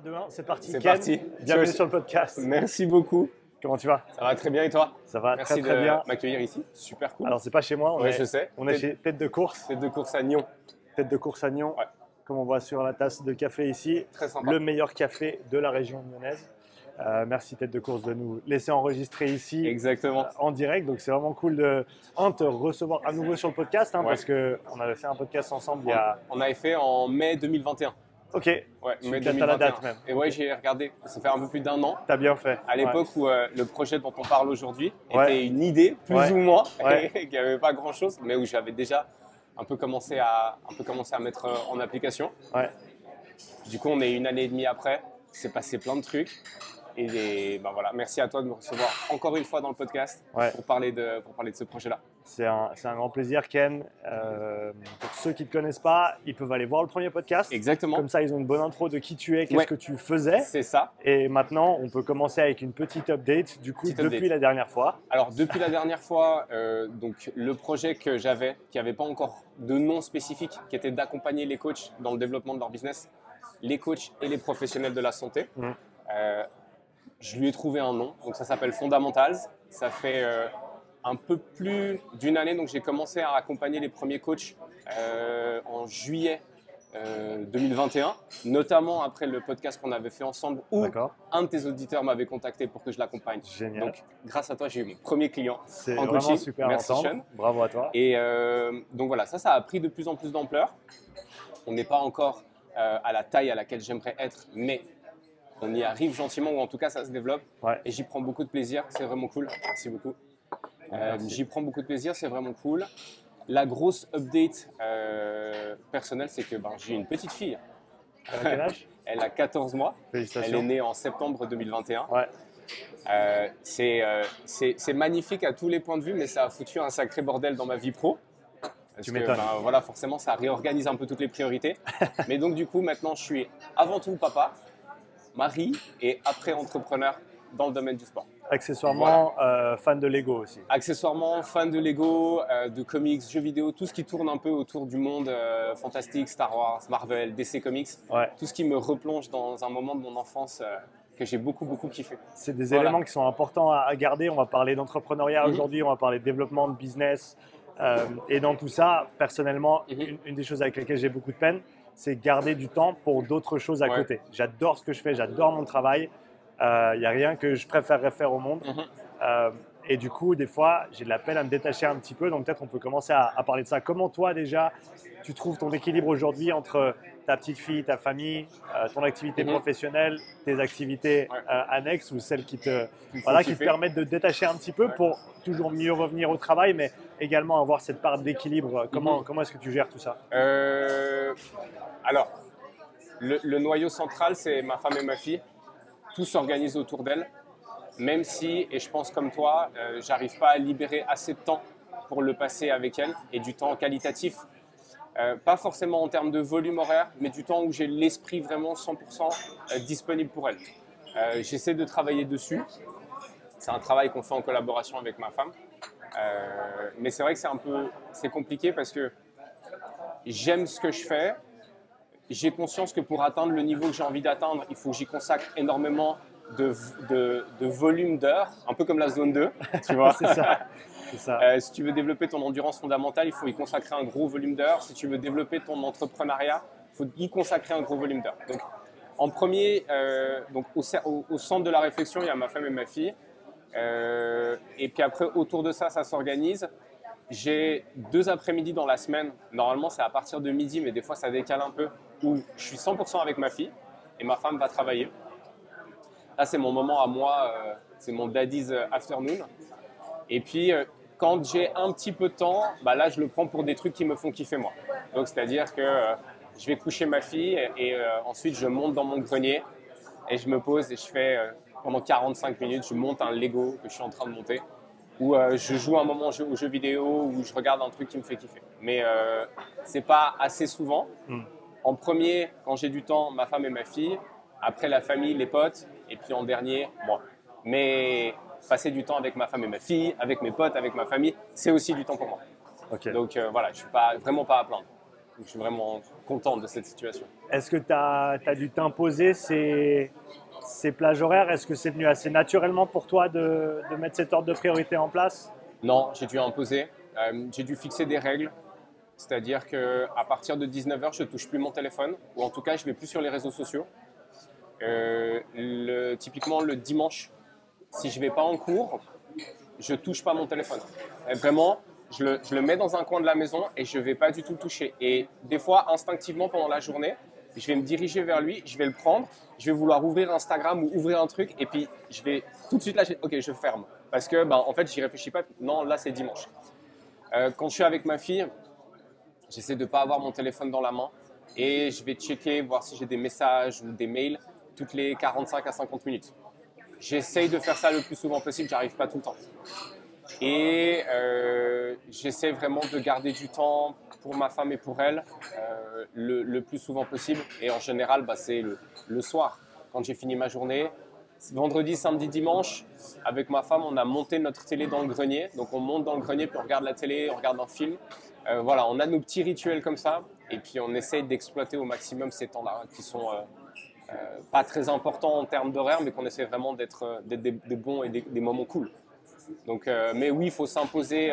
3, 2, 1, c'est parti. C'est parti. Bienvenue sur le podcast. Merci beaucoup. Comment tu vas? Ça va très bien et toi? Ça va Merci très très de bien. m'accueillir ici. Super cool. Alors c'est pas chez moi, on ouais, est, je sais. on est Tête- chez Tête de course. Tête de course à Nyon. Tête de course à Nyon. Ouais. Comme on voit sur la tasse de café ici, Très sympa. le meilleur café de la région lyonnaise. Euh, merci Tête de course de nous laisser enregistrer ici Exactement. en direct. Donc c'est vraiment cool de un, te recevoir à nouveau sur le podcast hein, Ouais. parce qu'on avait fait un podcast ensemble il y a. On avait fait en mai 2021. Ok, Ouais, Tu mai captes à la 2021. date même. Et ouais, j'ai regardé. Ça fait un peu plus d'un an. t'as bien fait. À l'époque où euh, le projet dont on parle aujourd'hui Ouais. était une idée, plus Ouais. ou moins, qu'il n'y avait pas grand-chose, mais où j'avais déjà un peu commencé à, un peu commencé à mettre euh, en application. Ouais. Du coup, on est une année et demie après. Il s'est passé plein de trucs. Et des- ben voilà, merci à toi de me recevoir encore une fois dans le podcast pour, parler de, pour parler de ce projet-là. C'est un, grand plaisir, Ken. Euh, pour ceux qui ne te connaissent pas, ils peuvent aller voir le premier podcast. Exactement. Comme ça, ils ont une bonne intro de qui tu es, qu'est-ce Ouais. que tu faisais. C'est ça. Et maintenant, on peut commencer avec une petite update, du coup, Petite depuis update. la dernière fois. Alors depuis la dernière fois, euh, donc le projet que j'avais, qui n'avait pas encore de nom spécifique, qui était d'accompagner les coachs dans le développement de leur business, les coachs et les professionnels de la santé. Mhm. Euh, je lui ai trouvé un nom, donc ça s'appelle Fundamentals. Ça fait un peu plus d'une année, donc j'ai commencé à accompagner les premiers coachs euh, en juillet euh, 2021, notamment après le podcast qu'on avait fait ensemble où un de tes auditeurs m'avait contacté pour que je l'accompagne. Génial. Donc, grâce à toi, j'ai eu mon premier client. C'est en vraiment coaching. super Merci. Sean. Bravo à toi. Et euh, donc voilà, ça, ça a pris de plus en plus d'ampleur. On n'est pas encore euh, à la taille à laquelle j'aimerais être, mais on y arrive gentiment, ou en tout cas, ça se développe. Ouais. Et j'y prends beaucoup de plaisir, c'est vraiment cool. Merci beaucoup. Euh, j'y prends beaucoup de plaisir, c'est vraiment cool. La grosse update euh, personnelle, c'est que ben, j'ai une petite fille. À quel âge? Elle a 14 mois. Elle est née en septembre 2021. Ouais. Euh, c'est euh, c'est- magnifique à tous les points de vue, mais ça a foutu un sacré bordel dans ma vie pro. Parce Tu que, m'étonnes. ben, voilà, forcément, ça réorganise un peu toutes les priorités. mais donc, du coup, maintenant, je suis avant tout papa, mari et après entrepreneur dans le domaine du sport. Accessoirement, euh, fan de Lego aussi. Accessoirement, fan de Lego, euh, de comics, jeux vidéo, tout ce qui tourne un peu autour du monde euh, fantastique, Star Wars, Marvel, DC Comics, Ouais. tout ce qui me replonge dans un moment de mon enfance que j'ai beaucoup, beaucoup kiffé. C'est des Voilà. éléments qui sont importants à garder. On va parler d'entrepreneuriat Mhm. aujourd'hui, on va parler de développement de business. Et dans tout ça, personnellement, Mhm. une, une des choses avec lesquelles j'ai beaucoup de peine, c'est garder du temps pour d'autres choses à Ouais. côté. J'adore ce que je fais, j'adore mon travail. Il n'y a rien que je préférerais faire au monde. Mhm. Euh, et du coup, des fois, j'ai de la peine à me détacher un petit peu. Donc peut-être on peut commencer à, à parler de ça. Comment toi déjà, tu trouves ton équilibre aujourd'hui entre ta petite fille, ta famille, euh, ton activité Mhm. professionnelle, tes activités Ouais. euh, annexes ou celles qui te, voilà, qui te permettent de te détacher un petit peu Ouais. pour toujours mieux revenir au travail, mais également avoir cette part d'équilibre. Comment, Mhm. comment est-ce que tu gères tout ça? Euh, alors, le, le noyau central, c'est ma femme et ma fille. Tout s'organise autour d'elles. Même si, et je pense comme toi, euh, j'arrive pas à libérer assez de temps pour le passer avec elles et du temps qualitatif. Euh, pas forcément en termes de volume horaire, mais du temps où j'ai l'esprit vraiment 100% euh, disponible pour elles. Euh, J'essaie de travailler dessus. C'est un travail qu'on fait en collaboration avec ma femme. Mais c'est vrai que c'est un peu c'est compliqué parce que j'aime ce que je fais. J'ai conscience que pour atteindre le niveau que j'ai envie d'atteindre, il faut que j'y consacre énormément de, de, de volume d'heures, un peu comme la zone 2, tu vois. C'est ça. Euh, si tu veux développer ton endurance fondamentale, il faut y consacrer un gros volume d'heures. Si tu veux développer ton entrepreneuriat, il faut y consacrer un gros volume d'heures. Donc, en premier, euh, donc au, cer- au- au centre de la réflexion, il y a ma femme et ma fille. Euh, et puis après, autour de ça, ça s'organise. J'ai deux après-midi dans la semaine. Normalement, c'est à partir de midi, mais des fois, ça décale un peu. Où je suis 100% avec ma fille et ma femme va travailler. Là, c'est mon moment à moi. euh, c'est mon daddy's afternoon. Et puis, euh, quand j'ai un petit peu de temps, bah là, je le prends pour des trucs qui me font kiffer moi. Donc, c'est-à-dire que euh, je vais coucher ma fille et euh, ensuite je monte dans mon grenier et je me pose et je fais euh, pendant 45 minutes, je monte un Lego que je suis en train de monter ou euh, je joue un moment aux jeux, vidéo ou je regarde un truc qui me fait kiffer. Mais euh, c'est pas assez souvent. Mm. En premier, quand j'ai du temps, ma femme et ma fille. Après, la famille, les potes. Et puis en dernier, moi. Mais passer du temps avec ma femme et ma fille, avec mes potes, avec ma famille, c'est aussi du temps pour moi. Ok. Donc euh, voilà, je suis pas vraiment pas à plaindre. je suis vraiment content de cette situation. Est-ce que tu as, dû t'imposer ces, ces plages horaires? Est-ce que c'est venu assez naturellement pour toi de, de, mettre cet ordre de priorité en place? Non, j'ai dû imposer. Euh, j'ai dû fixer des règles. C'est-à-dire qu'à partir de 19h, je touche plus mon téléphone, ou en tout cas, je vais plus sur les réseaux sociaux. Euh, typiquement, le dimanche, si je vais pas en cours, je touche pas mon téléphone. vraiment, je le, je le, mets dans un coin de la maison et je vais pas du tout le toucher. Et des fois, instinctivement, pendant la journée, je vais me diriger vers lui, je vais le prendre, je vais vouloir ouvrir Instagram ou ouvrir un truc, et puis je vais tout de suite lâcher, ok, je ferme. Parce que, ben, en fait, j'y réfléchis pas. Non, là, c'est dimanche. Euh, quand je suis avec ma fille, j'essaie de ne pas avoir mon téléphone dans la main et je vais checker, voir si j'ai des messages ou des mails toutes les 45 à 50 minutes. J'essaye de faire ça le plus souvent possible, j'arrive pas tout le temps. Et euh, j'essaie vraiment de garder du temps pour ma femme et pour elle euh, le, plus souvent possible. Et en général, bah, c'est le, le, soir, quand j'ai fini ma journée. Vendredi, samedi, dimanche, avec ma femme, on a monté notre télé dans le grenier. Donc on monte dans le grenier, puis on regarde la télé, on regarde un film. Euh, voilà, on a nos petits rituels comme ça. Et puis on essaye d'exploiter au maximum ces temps-là qui sont euh, pas très important en termes d'horaire, mais qu'on essaie vraiment d'être euh, des, bons et des, moments cool. Donc, euh, mais oui, il faut s'imposer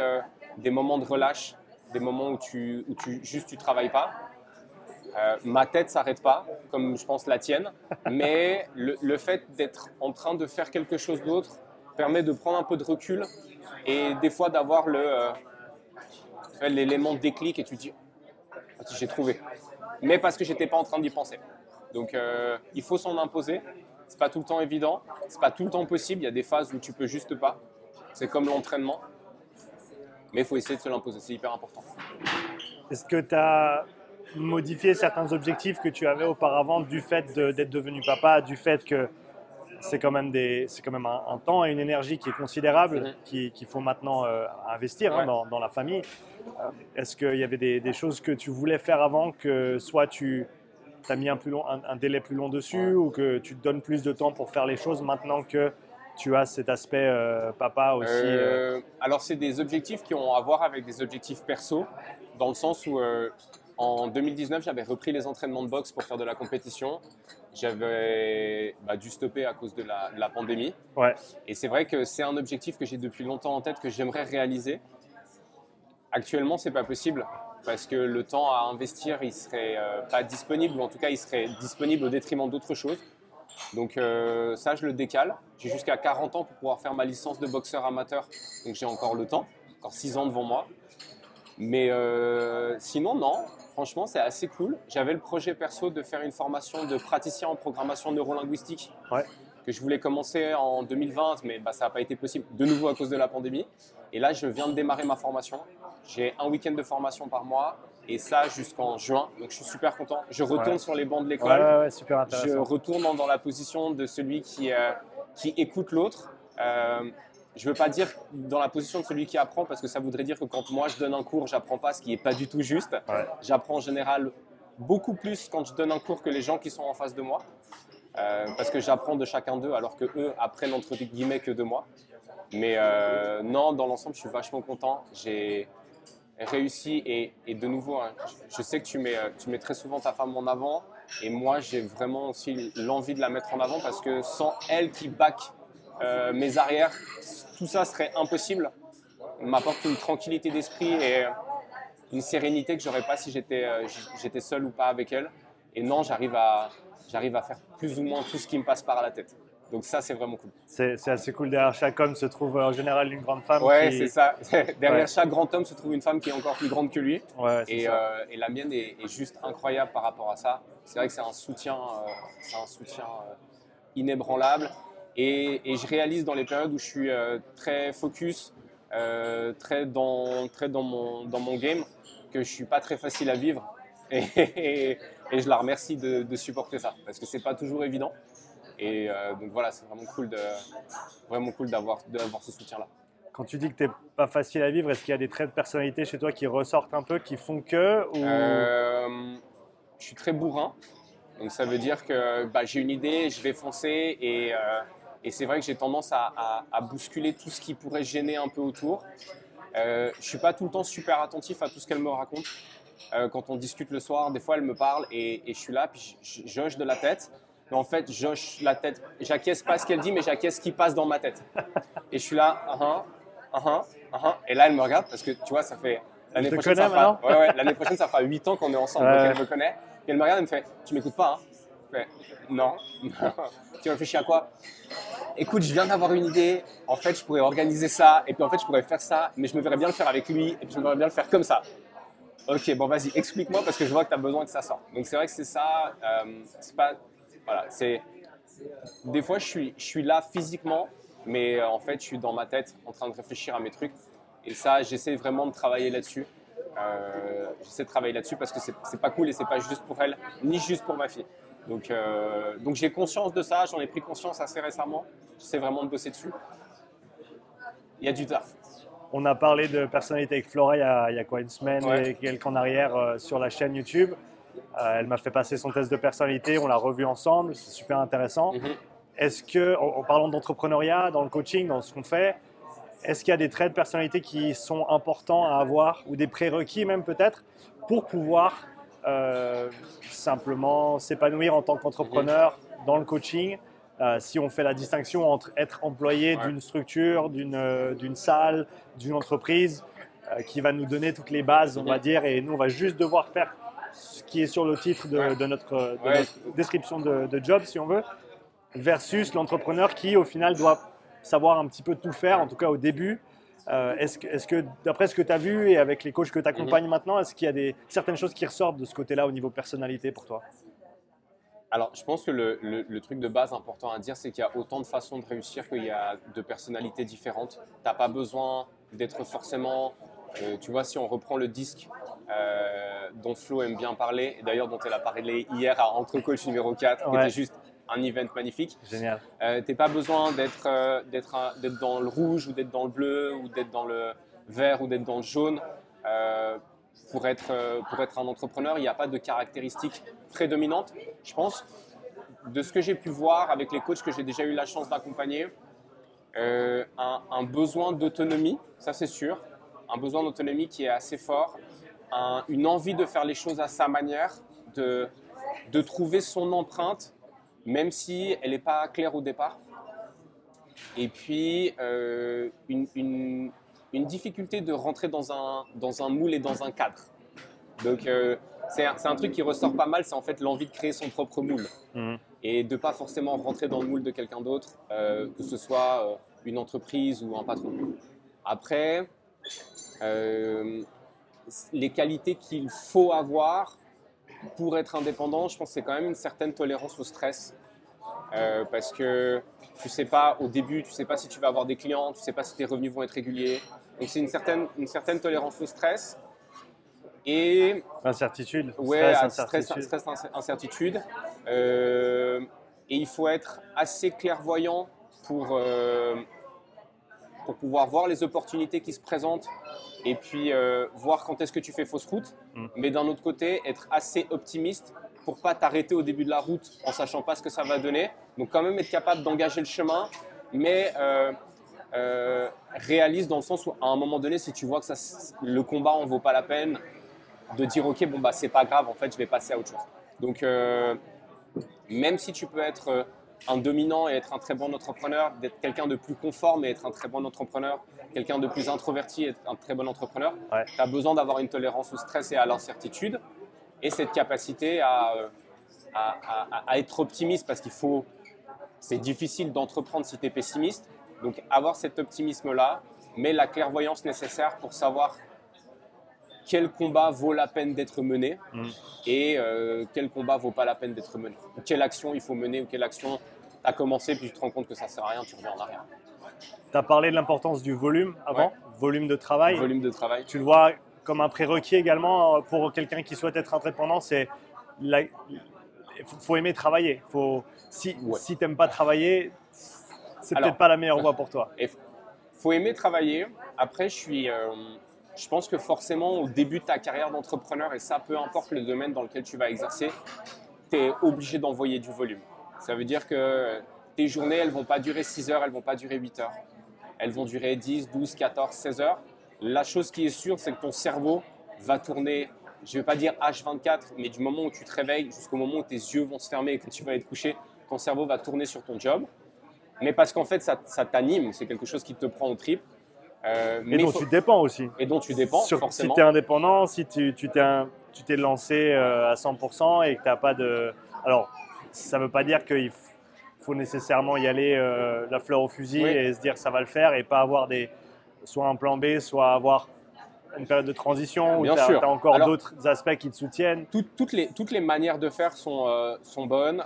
des moments de relâche, des moments où tu, où tu juste tu travailles pas. ma tête s'arrête pas, comme je pense la tienne, mais le, fait d'être en train de faire quelque chose d'autre permet de prendre un peu de recul et des fois d'avoir le l'élément déclic et tu te dis ah, j'ai trouvé, mais parce que j'étais pas en train d'y penser. Donc euh, il faut s'en imposer. C'est pas tout le temps évident, c'est pas tout le temps possible. Il y a des phases où tu peux juste pas. C'est comme l'entraînement. Mais il faut essayer de se l'imposer, c'est hyper important. Est-ce que tu as modifié certains objectifs que tu avais auparavant du fait d'être devenu papa, du fait que c'est quand même, des, quand même un, temps et une énergie qui est considérable, qu'il faut maintenant euh, investir hein, dans, la famille. Euh, est-ce qu'il y avait des, des, choses que tu voulais faire avant que soit tu as mis un, plus long, un, délai plus long dessus ou que tu te donnes plus de temps pour faire les choses maintenant que tu as cet aspect euh, papa aussi? Euh, Alors, c'est des objectifs qui ont à voir avec des objectifs perso, dans le sens où en 2019, j'avais repris les entraînements de boxe pour faire de la compétition. J'avais bah, dû stopper à cause de la, pandémie. Ouais. Et c'est vrai que c'est un objectif que j'ai depuis longtemps en tête, que j'aimerais réaliser. Actuellement, c'est pas possible parce que le temps à investir, il serait euh, pas disponible, ou en tout cas, il serait disponible au détriment d'autres choses. Donc euh, ça, je le décale. J'ai jusqu'à 40 ans pour pouvoir faire ma licence de boxeur amateur, donc j'ai encore le temps, encore 6 ans devant moi. Mais euh, sinon, non, franchement, c'est assez cool. J'avais le projet perso de faire une formation de praticien en programmation neurolinguistique. Ouais que je voulais commencer en 2020, mais bah, ça n'a pas été possible de nouveau à cause de la pandémie. Et là, je viens de démarrer ma formation. J'ai un week-end de formation par mois et ça jusqu'en juin. Donc je suis super content. Je retourne sur les bancs de l'école. Ouais, super je retourne dans la position de celui qui, euh, qui écoute l'autre. Euh, je ne veux pas dire dans la position de celui qui apprend parce que ça voudrait dire que quand moi je donne un cours, j'apprends pas ce qui n'est pas du tout juste. J'apprends en général beaucoup plus quand je donne un cours que les gens qui sont en face de moi. Euh, parce que j'apprends de chacun d'eux alors que eux apprennent entre guillemets que de moi. Mais euh, non, dans l'ensemble, je suis vachement content. J'ai réussi et, de nouveau, hein, je, sais que tu mets, tu mets très souvent ta femme en avant et moi, j'ai vraiment aussi l'envie de la mettre en avant parce que sans elle qui back euh, mes arrières, tout ça serait impossible. M'apporte une tranquillité d'esprit et une sérénité que j'aurais pas si j'étais j'étais seul ou pas avec elle. Et non, j'arrive à, j'arrive à faire plus ou moins tout ce qui me passe par la tête. Donc ça, c'est vraiment cool. C'est assez cool. Derrière chaque homme se trouve en général une grande femme. Ouais, c'est ça. Derrière chaque grand homme se trouve une femme qui est encore plus grande que lui. Ouais, et, euh, et, la mienne est, juste incroyable par rapport à ça. C'est vrai que c'est un soutien, euh, c'est un soutien euh, inébranlable. Et, et, je réalise dans les périodes où je suis très focus, très, dans, très dans, mon, dans mon game, que je suis pas très facile à vivre. Et, et je la remercie de, supporter ça parce que c'est pas toujours évident. Et euh, donc voilà, c'est vraiment cool de vraiment cool d'avoir d'avoir ce soutien-là. Quand tu dis que t'es pas facile à vivre, est-ce qu'il y a des traits de personnalité chez toi qui ressortent un peu, qui font que ou... Euh, je suis très bourrin, donc ça veut dire que bah, j'ai une idée, je vais foncer et, euh, et c'est vrai que j'ai tendance à, à, bousculer tout ce qui pourrait gêner un peu autour. Euh, je suis pas tout le temps super attentif à tout ce qu'elle me raconte. euh, quand on discute le soir, des fois elle me parle et, et je suis là, puis hoche de la tête. Mais en fait, j'hoche la tête, j'acquiesce pas ce qu'elle dit, mais j'acquiesce ce qui passe dans ma tête. Et je suis là, uh -huh, uh -huh, uh -huh. et là elle me regarde parce que tu vois, ça fait l'année prochaine, ça fera, ouais, ouais, l'année prochaine, ça fera 8 ans qu'on est ensemble, donc elle me connaît. Et elle me regarde et me fait, tu m'écoutes pas, hein Non. tu réfléchis à quoi? Écoute, je viens d'avoir une idée. En fait, je pourrais organiser ça, et puis en fait, je pourrais faire ça, mais je me verrais bien le faire avec lui, et puis je me verrais bien le faire comme ça. Ok, bon, vas-y, explique-moi parce que je vois que tu as besoin que ça sorte. Donc, c'est vrai que c'est ça. Euh, c'est pas. Voilà, c'est. Des fois, je suis, je suis là physiquement, mais euh, en fait, je suis dans ma tête en train de réfléchir à mes trucs. Et ça, j'essaie vraiment de travailler là-dessus. Euh, j'essaie de travailler là-dessus parce que c'est pas cool et c'est pas juste pour elle, ni juste pour ma fille. Donc, euh, donc j'ai conscience de ça, j'en ai pris conscience assez récemment. J'essaie vraiment de bosser dessus. Il y a du taf. On a parlé de personnalité avec Flora il y a, il y a quoi, une semaine Ouais. et quelques en arrière euh, sur la chaîne YouTube. Euh, elle m'a fait passer son test de personnalité, on l'a revu ensemble, c'est super intéressant. Mhm. Est-ce que, en, en parlant d'entrepreneuriat, dans le coaching, dans ce qu'on fait, est-ce qu'il y a des traits de personnalité qui sont importants à avoir ou des prérequis même peut-être pour pouvoir euh, simplement s'épanouir en tant qu'entrepreneur dans le coaching euh, si on fait la distinction entre être employé Ouais. d'une structure, d'une euh, d'une salle, d'une entreprise euh, qui va nous donner toutes les bases, on va dire, et nous on va juste devoir faire ce qui est sur le titre de, Ouais. de notre, de Ouais. notre description de, de job, si on veut, versus l'entrepreneur qui, au final, doit savoir un petit peu tout faire, en tout cas au début. Euh, est-ce que, est que d'après ce que tu as vu et avec les coachs que tu accompagnes Mhm. maintenant, est-ce qu'il y a des, certaines choses qui ressortent de ce côté-là au niveau personnalité pour toi? Alors, je pense que le, le- le truc de base important à dire, c'est qu'il y a autant de façons de réussir qu'il y a de personnalités différentes. Tu n'as pas besoin d'être forcément. euh, tu vois, si on reprend le disque euh, dont Flo aime bien parler, et d'ailleurs dont elle a parlé hier à Entre Coach numéro 4, qui était juste un event magnifique, Génial. euh, tu n'as pas besoin d'être euh, d'être dans le rouge ou d'être dans le bleu ou d'être dans le vert ou d'être dans le jaune. Euh, pour être, euh, pour être un entrepreneur, il n'y a pas de caractéristiques prédominantes. Je pense, de ce que j'ai pu voir avec les coachs que j'ai déjà eu la chance d'accompagner, euh, un, un besoin d'autonomie, ça c'est sûr, un besoin d'autonomie qui est assez fort, un- une envie de faire les choses à sa manière, de, de trouver son empreinte, même si elle n'est pas claire au départ. Et puis, euh, une, une- une difficulté de rentrer dans un, dans un moule et dans un cadre. Donc, euh, c'est un, truc qui ressort pas mal, c'est en fait l'envie de créer son propre moule Mhm. et de pas forcément rentrer dans le moule de quelqu'un d'autre, euh, que ce soit une entreprise ou un patron. Après, les qualités qu'il faut avoir pour être indépendant, je pense que c'est quand même une certaine tolérance au stress. Euh, parce que tu sais pas au début, tu sais pas si tu vas avoir des clients, tu sais pas si tes revenus vont être réguliers. Donc c'est une certaine, une certaine tolérance au stress. Et Incertitude. Ouais, stress, incertitude. stress, incertitude. Euh, et il faut être assez clairvoyant pour, euh, pour pouvoir voir les opportunités qui se présentent et puis euh, voir quand est-ce que tu fais fausse route. Mm. Mais d'un autre côté, être assez optimiste pour pas t'arrêter au début de la route en sachant pas ce que ça va donner. Donc quand même être capable d'engager le chemin, mais euh, euh, réaliste dans le sens où à un moment donné, si tu vois que ça, le combat en vaut pas la peine, de dire ok bon bah c'est pas grave en fait je vais passer à autre chose donc euh, même si tu peux être un dominant et être un très bon entrepreneur d'être quelqu'un de plus conforme et être un très bon entrepreneur quelqu'un de plus introverti et être un très bon entrepreneur Ouais. tu as besoin d'avoir une tolérance au stress et à l'incertitude et cette capacité à, euh, à, à- à être optimiste parce qu'il faut c'est difficile d'entreprendre si tu es pessimiste donc avoir cet optimisme là mais la clairvoyance nécessaire pour savoir quel combat vaut la peine d'être mené Mm. et euh, quel combat vaut pas la peine d'être mené. Ou quelle action il faut mener ou quelle action a commencé puis tu te rends compte que ça sert à rien, tu reviens en arrière. Tu as parlé de l'importance du volume avant, Ouais. volume de travail. Volume de travail. Tu le vois comme un prérequis également euh, pour quelqu'un qui souhaite être indépendant, c'est la- il faut- aimer travailler. Faut, si Ouais. si tu n'aimes pas travailler, c'est peut-être pas la meilleure voie pour toi. Et faut aimer travailler. Après, je suis, euh, je pense que forcément au début de ta carrière d'entrepreneur et ça, peu importe le domaine dans lequel tu vas exercer, tu es obligé d'envoyer du volume. Ça veut dire que tes journées, elles vont pas durer 6 heures, elles vont pas durer 8 heures. Elles vont durer 10, 12, 14, 16 heures. La chose qui est sûre, c'est que ton cerveau va tourner je ne vais pas dire H24, mais du moment où tu te réveilles jusqu'au moment où tes yeux vont se fermer et que tu vas être couché, ton cerveau va tourner sur ton job. Mais parce qu'en fait, ça, ça t'anime, c'est quelque chose qui te prend au trip. Euh, et dont tu dépends aussi. Et dont tu dépends, forcément. Si tu es indépendant, si tu t'es lancé euh, à 100% et que tu n'as pas de... Alors, ça ne veut pas dire qu'il faut nécessairement y aller euh, la fleur au fusil et se dire ça va le faire et pas avoir des, soit un plan B, soit avoir une période de transition où tu as, encore d'autres aspects qui te soutiennent toutes, les, toutes les manières de faire sont, sont bonnes.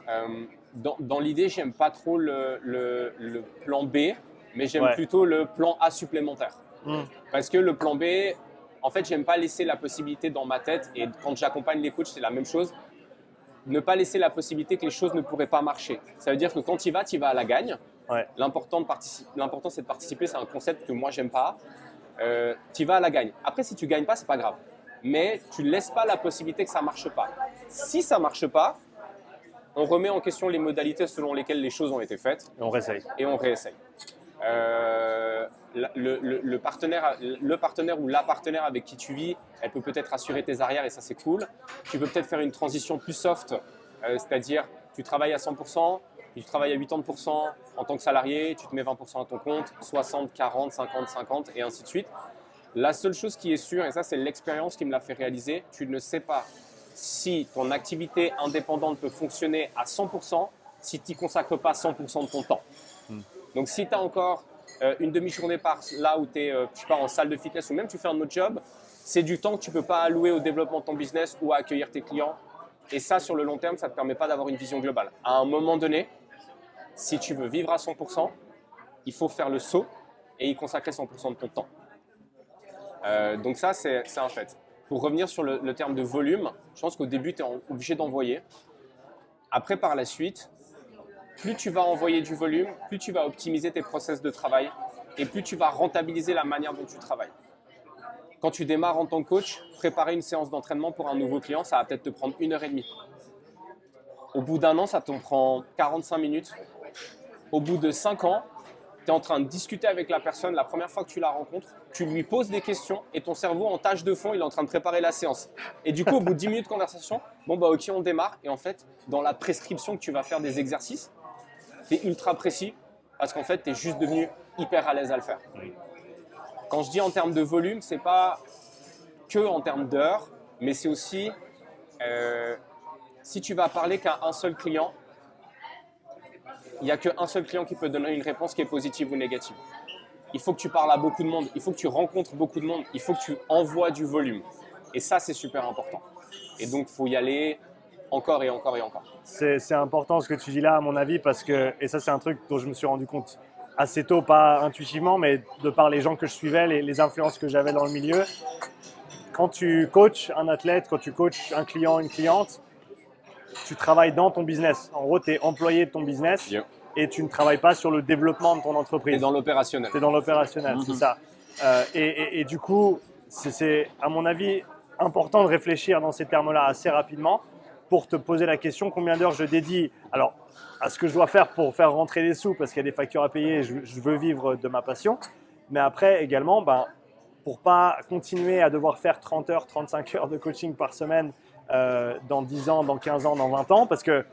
dans, dans l'idée, j'aime pas trop le, le, plan B mais j'aime plutôt le plan A supplémentaire. Hmm. Parce que le plan B, en fait, j'aime pas laisser la possibilité dans ma tête, et quand j'accompagne les coachs, c'est la même chose, ne pas laisser la possibilité que les choses ne pourraient pas marcher. Ça veut dire que quand y vas, tu vas à la gagne. L'important, c'est de participer, c'est un concept que moi, j'aime pas. Euh, tu vas à la gagne. Après, si tu gagnes pas, c'est pas grave. Mais tu ne laisses pas la possibilité que ça marche pas. Si ça marche pas, on remet en question les modalités selon lesquelles les choses ont été faites. Et on réessaye. Et on réessaye. Euh, le, partenaire, le partenaire ou la partenaire avec qui tu vis, elle peut peut-être assurer tes arrières et ça c'est cool. Tu peux peut-être faire une transition plus soft, euh, c'est-à-dire tu travailles à 100%, tu travailles à 80% en tant que salarié, tu te mets 20% à ton compte, 60, 40, 50, 50 et ainsi de suite. La seule chose qui est sûre, et ça c'est l'expérience qui me l'a fait réaliser, tu ne sais pas si ton activité indépendante peut fonctionner à 100% si tu n'y consacres pas 100% de ton temps. Donc si tu as encore euh, une demi-journée par là où tu es euh, je sais pas, en salle de fitness ou même tu fais un autre job, c'est du temps que tu ne peux pas allouer au développement de ton business ou à accueillir tes clients. Et ça, sur le long terme, ça ne te permet pas d'avoir une vision globale. À un moment donné, si tu veux vivre à 100%, il faut faire le saut et y consacrer 100% de ton temps. Euh, donc ça, c'est un fait. Pour revenir sur le terme de volume, je pense qu'au début, tu es obligé d'envoyer. Après, par la suite, plus tu vas envoyer du volume, plus tu vas optimiser tes process de travail et plus tu vas rentabiliser la manière dont tu travailles. Quand tu démarres en tant que coach, préparer une séance d'entraînement pour un nouveau client, ça va peut-être te prendre une heure et demie. Au bout d'un an, ça te prend 45 minutes. Au bout de 5 ans, tu es en train de discuter avec la personne la première fois que tu la rencontres, tu lui poses des questions et ton cerveau en tâche de fond, il est en train de préparer la séance. Et du coup, au bout de 10 minutes de conversation, bon bah ok, on démarre. Et en fait, dans la prescription que tu vas faire des exercices, ultra précis parce qu'en fait, tu es juste devenu hyper à l'aise à le faire. Quand je dis en termes de volume, c'est pas que en termes d'heures, mais c'est aussi euh, si tu vas parler qu'à un seul client, il n'y a qu'un seul client qui peut donner une réponse qui est positive ou négative. Il faut que tu parles à beaucoup de monde, il faut que tu rencontres beaucoup de monde, il faut que tu envoies du volume. Et ça, c'est super important. Et donc, il faut y aller encore et encore et encore. C'est important ce que tu dis là, à mon avis, parce que, et ça c'est un truc dont je me suis rendu compte assez tôt, pas intuitivement, mais de par les gens que je suivais, les, les influences que j'avais dans le milieu. Quand tu coaches un athlète, quand tu coaches un client, une cliente, tu travailles dans ton business. En gros, tu es employé de ton business et tu ne travailles pas sur le développement de ton entreprise. Tu dans l'opérationnel. Tu dans l'opérationnel, c'est mhm. ça. Euh, et, et, du coup, c'est à mon avis important de réfléchir dans ces termes-là assez rapidement pour te poser la question combien d'heures je dédie alors à ce que je dois faire pour faire rentrer des sous parce qu'il y a des factures à payer et je, veux vivre de ma passion. Mais après également, ben, pour pas continuer à devoir faire 30 heures, 35 heures de coaching par semaine euh, dans 10 ans, dans 15 ans, dans 20 ans, parce que,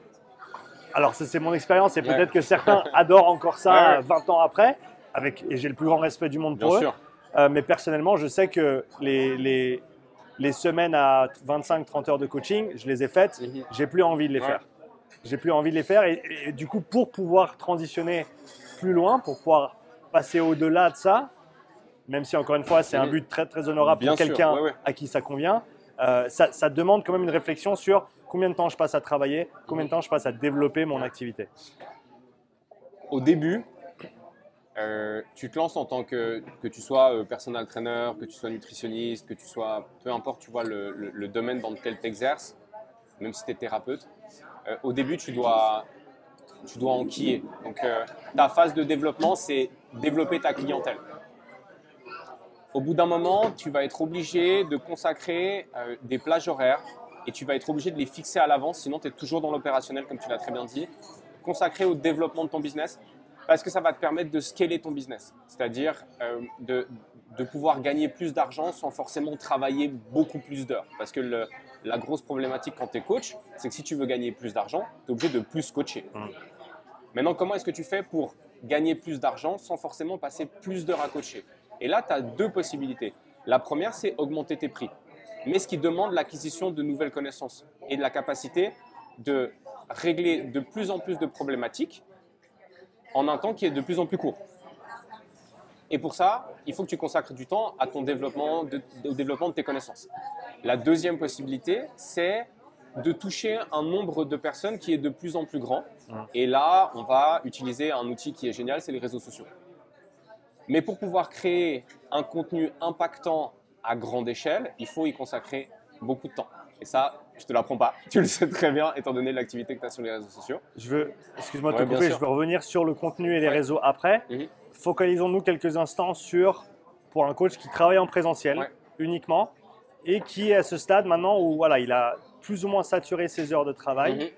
alors c'est mon expérience et peut-être que certains adorent encore ça 20 ans après, avec, et j'ai le plus grand respect du monde pour eux. Euh, mais personnellement, je sais que les, les, les semaines à 25-30 heures de coaching, je les ai faites, mhm. j'ai plus envie de les faire. J'ai plus envie de les faire et, du coup, pour pouvoir transitionner plus loin, pour pouvoir passer au-delà de ça, même si encore une fois, c'est un mhm. but très très honorable pour quelqu'un à qui ça convient, euh, ça, demande quand même une réflexion sur combien de temps je passe à travailler, combien de temps je passe à développer mon activité. Au début, euh, tu te lances en tant que, que tu sois euh, personal trainer, que tu sois nutritionniste, que tu sois, peu importe, tu vois, le, domaine dans lequel tu exerces, même si tu es thérapeute, euh, au début, tu dois, tu dois enquiller. Donc, ta phase de développement, c'est développer ta clientèle. Au bout d'un moment, tu vas être obligé de consacrer des plages horaires et tu vas être obligé de les fixer à l'avance, sinon tu es toujours dans l'opérationnel, comme tu l'as très bien dit. Consacrer au développement de ton business parce que ça va te permettre de scaler ton business, c'est-à-dire euh, de, de pouvoir gagner plus d'argent sans forcément travailler beaucoup plus d'heures. Parce que le- la grosse problématique quand tu es coach, c'est que si tu veux gagner plus d'argent, tu es obligé de plus coacher. Mm. Maintenant, comment est-ce que tu fais pour gagner plus d'argent sans forcément passer plus d'heures à coacher? Et là, tu as deux possibilités. La première, c'est augmenter tes prix, mais ce qui demande l'acquisition de nouvelles connaissances et de la capacité de régler de plus en plus de problématiques en un temps qui est de plus en plus court. Et pour ça, il faut que tu consacres du temps à ton développement, de- au développement de tes connaissances. La deuxième possibilité, c'est de toucher un nombre de personnes qui est de plus en plus grand. Et là, on va utiliser un outil qui est génial, c'est les réseaux sociaux. Mais pour pouvoir créer un contenu impactant à grande échelle, il faut y consacrer beaucoup de temps. Et ça, je te l'apprends pas. Tu le sais très bien, étant donné l'activité que tu as sur les réseaux sociaux. Je veux, excuse-moi de Ouais, te bien couper, je veux revenir sur le contenu et les Ouais. réseaux après. Mhm. Focalisons-nous quelques instants sur, pour un coach qui travaille en présentiel Ouais. uniquement et qui est à ce stade maintenant où voilà, il a plus ou moins saturé ses heures de travail. Mhm.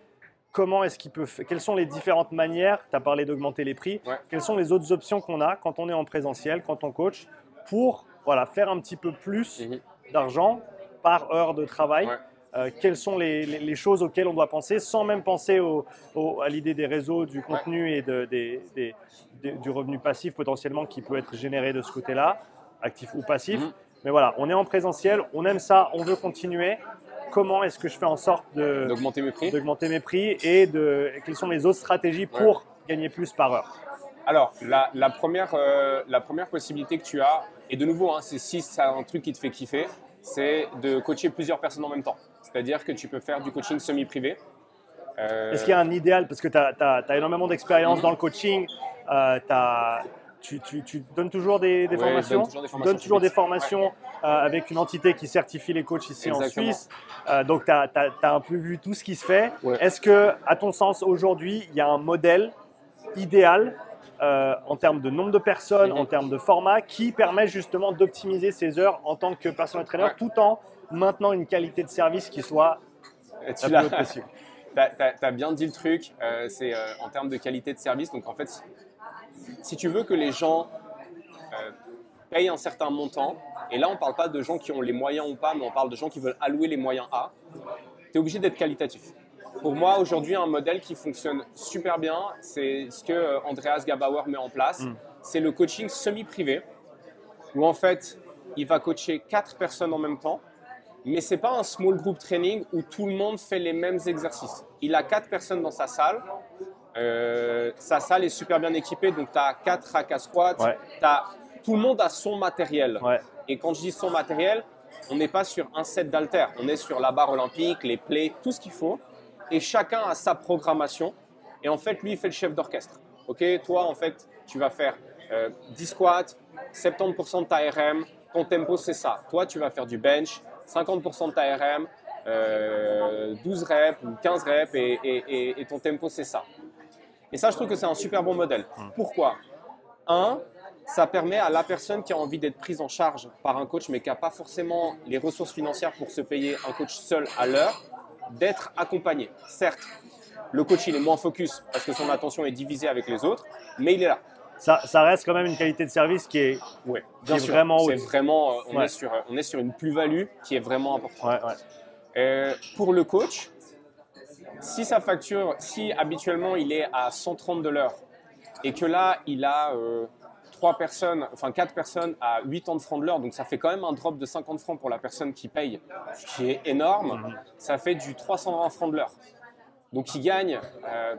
Comment est-ce qu'il peut faire Quelles sont les différentes manières Tu as parlé d'augmenter les prix. Quelles sont les autres options qu'on a quand on est en présentiel, quand on coach, pour voilà, faire un petit peu plus Mhm. d'argent par heure de travail. Euh, quelles sont les, les- les choses auxquelles on doit penser sans même penser au- au- à l'idée des réseaux, du contenu et de- des- des- des- du revenu passif potentiellement qui peut être généré de ce côté-là, actif ou passif. Mhm. Mais voilà, on est en présentiel, on aime ça, on veut continuer. Comment est-ce que je fais en sorte de- D'augmenter mes prix. d'augmenter mes prix et de, quelles sont les autres stratégies pour gagner plus par heure? Alors, la, la première, euh, la première possibilité que tu as, et de nouveau, hein, c'est si c'est un truc qui te fait kiffer, c'est de coacher plusieurs personnes en même temps. C'est-à-dire que tu peux faire du coaching semi-privé. Euh, Est-ce qu'il y a un idéal? Parce que tu as, énormément d'expérience Mhm. dans le coaching. euh, tu, tu- tu donnes toujours des, des Ouais, je donne formations? toujours des formations toujours des formations euh, avec une entité qui certifie les coachs ici en. Suisse. Euh, donc, tu as, un peu vu tout ce qui se fait. Ouais. Est-ce que, à ton sens, aujourd'hui, il y a un modèle idéal euh, en termes de nombre de personnes, Mhm. en termes de format, qui permet justement d'optimiser ses heures en tant que personal trainer, Ouais. tout en maintenant une qualité de service qui soit tu la l'as- plus haute possible Tu as, bien dit le truc, euh, c'est euh, en termes de qualité de service. Donc en fait, si tu veux que les gens euh, payent un certain montant, et là on ne parle pas de gens qui ont les moyens ou pas, mais on parle de gens qui veulent allouer les moyens à, tu es obligé d'être qualitatif. Pour moi, aujourd'hui, un modèle qui fonctionne super bien, c'est ce que Andreas Gabauer met en place. Mm. C'est le coaching semi-privé, où en fait, il va coacher quatre personnes en même temps, mais c'est pas un small group training où tout le monde fait les mêmes exercices. Il a quatre personnes dans sa salle. Euh, sa salle est super bien équipée, donc tu as quatre rack à squat. Ouais. tout le monde a son matériel. Ouais. Et quand je dis son matériel, on n'est pas sur un set d'haltères, on est sur la barre olympique, les plaies, tout ce qu'il faut. Et chacun a sa programmation. Et en fait, lui, il fait le chef d'orchestre. Ok, toi, en fait, tu vas faire euh, 10 squats, 70% de ta RM, ton tempo, c'est ça. Toi, tu vas faire du bench, 50% de ta RM, euh, 12 reps ou 15 reps, et, et- et- et ton tempo, c'est ça. Et ça, je trouve que c'est un super bon modèle. Pourquoi? Un, ça permet à la personne qui a envie d'être prise en charge par un coach, mais qui n'a pas forcément les ressources financières pour se payer un coach seul à l'heure, d'être accompagné. Certes, le coach, il est moins focus parce que son attention est divisée avec les autres, mais il est là. Ça, ça reste quand même une qualité de service qui est Ouais, Qui est vraiment C'est haute. vraiment, on, Ouais. est sur, on est sur une plus-value qui est vraiment importante. ouais. Euh, pour le coach, si sa facture, si habituellement il est à 130 de l'heure et que là il a euh, personnes, enfin quatre personnes à 80 francs de l'heure, donc ça fait quand même un drop de 50 francs pour la personne qui paye, ce qui est énorme, Mhm. ça fait du 320 francs de l'heure. Donc il gagne euh,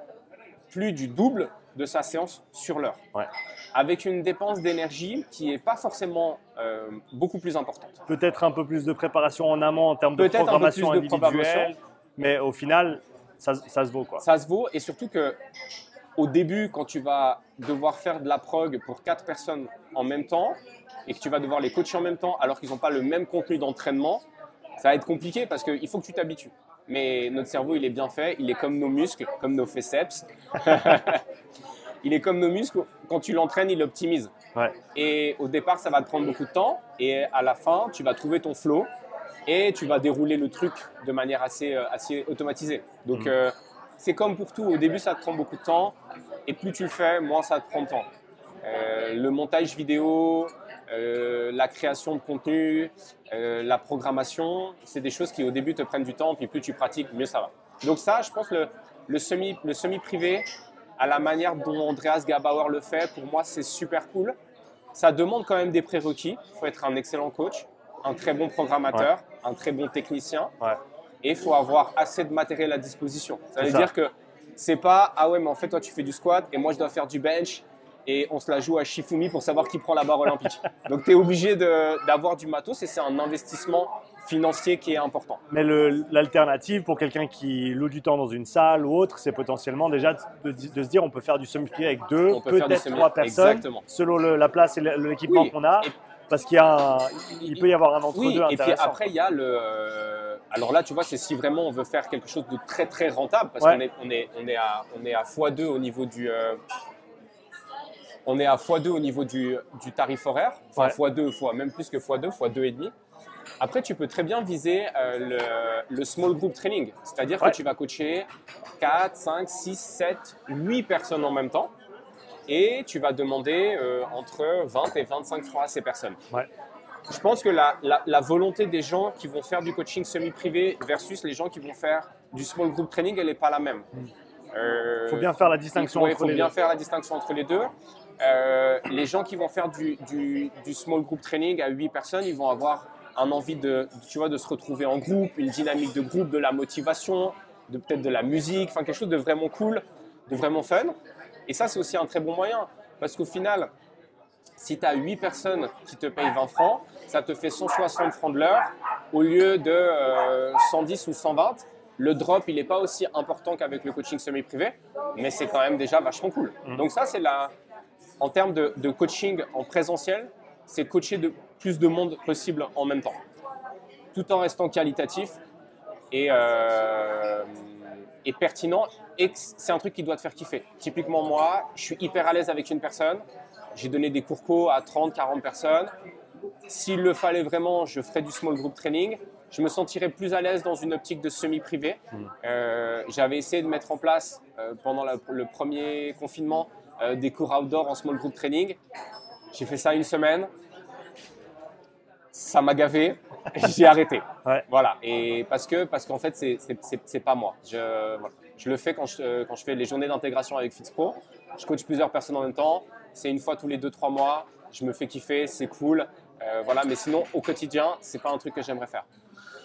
plus du double de sa séance sur l'heure, Ouais. avec une dépense d'énergie qui n'est pas forcément euh, beaucoup plus importante. Peut-être un peu plus de préparation en amont en termes de Peut-être un peu programmation plus de individuelle, programmation. mais au final, ça, ça se vaut quoi. ça se vaut et surtout que au début quand tu vas devoir faire de la prog pour quatre personnes en même temps et que tu vas devoir les coacher en même temps alors qu'ils n'ont pas le même contenu d'entraînement ça va être compliqué parce qu'il faut que tu t'habitues mais notre cerveau il est bien fait il est comme nos muscles comme nos forceps il est comme nos muscles quand tu l'entraînes il optimise Ouais. et au départ ça va te prendre beaucoup de temps et à la fin tu vas trouver ton flow et tu vas dérouler le truc de manière assez, euh, assez automatisée. Donc Mhm. euh, c'est comme pour tout, au début ça te prend beaucoup de temps et plus tu le fais, moins ça te prend de temps. Euh, le montage vidéo, euh, la création de contenu, euh, la programmation, c'est des choses qui au début te prennent du temps, puis plus tu pratiques, mieux ça va. Donc ça, je pense le, le semi, le semi privé, à la manière dont Andreas Gabauer le fait, pour moi c'est super cool. Ça demande quand même des prérequis. Il faut être un excellent coach, un très bon programmateur, un très bon technicien, Ouais. et il faut avoir assez de matériel à disposition. Ça veut ça. dire que c'est pas ah ouais mais en fait toi tu fais du squat et moi je dois faire du bench et on se la joue à Shifumi pour savoir qui prend la barre olympique. Donc tu es obligé d'avoir du matos et c'est un investissement financier qui est important. Mais l'alternative pour quelqu'un qui loue du temps dans une salle ou autre, c'est potentiellement déjà de, de se dire on peut faire du semi-privé avec deux, peut peut-être semi- trois personnes, Exactement. selon le- la place et l'équipement Oui, qu'on a, et- parce qu'il il peut y avoir un entre-deux Oui, et puis après, il y a le. euh, alors là, tu vois, c'est si vraiment on veut faire quelque chose de très très rentable, parce Ouais. qu'on est, on est, on est à, on est à x2 au niveau du. euh, on est à x2 au niveau du, du tarif horaire, enfin x2, fois, même plus que x2, x2 et demi. Après, tu peux très bien viser euh, le, le small group training, c'est-à-dire Ouais. que tu vas coacher 4, 5, 6, 7, 8 personnes en même temps, et tu vas demander euh, entre 20 et 25 francs à ces personnes. Ouais. Je pense que la, la- la volonté des gens qui vont faire du coaching semi-privé versus les gens qui vont faire du small group training, elle n'est pas la même. Euh, Il faut bien faire la distinction Ouais, il entre faut les bien deux. faire la distinction entre les deux. Euh, les gens qui vont faire du, du- du small group training à 8 personnes, ils vont avoir un envie de, tu vois, de se retrouver en groupe, une dynamique de groupe, de la motivation, de peut-être de la musique, enfin quelque chose de vraiment cool, de vraiment fun. Et ça, c'est aussi un très bon moyen. Parce qu'au final, si tu as 8 personnes qui te payent 20 francs, ça te fait 160 francs de l'heure au lieu de euh, 110 ou 120. Le drop, il n'est pas aussi important qu'avec le coaching semi-privé, mais c'est quand même déjà vachement cool. Donc ça, c'est la... En termes de, de coaching en présentiel, c'est coacher de plus de monde possible en même temps, tout en restant qualitatif et, euh, et pertinent. Et c'est un truc qui doit te faire kiffer. Typiquement, moi, je suis hyper à l'aise avec une personne. J'ai donné des cours co à 30, 40 personnes. S'il le fallait vraiment, je ferais du small group training. Je me sentirais plus à l'aise dans une optique de semi-privé. Euh, J'avais essayé de mettre en place, euh, pendant la- le premier confinement, euh, des cours outdoor en small group training. J'ai fait ça une semaine. Ça m'a gavé. J'ai arrêté. Ouais. Voilà. Et parce que parce qu'en fait, c'est c'est- pas moi. Je, voilà. je le fais quand je, quand je fais les journées d'intégration avec FixPro. Je coach plusieurs personnes en même temps. C'est une fois tous les 2-3 mois. Je me fais kiffer, c'est cool. Euh, voilà. Mais sinon, au quotidien, c'est pas un truc que j'aimerais faire.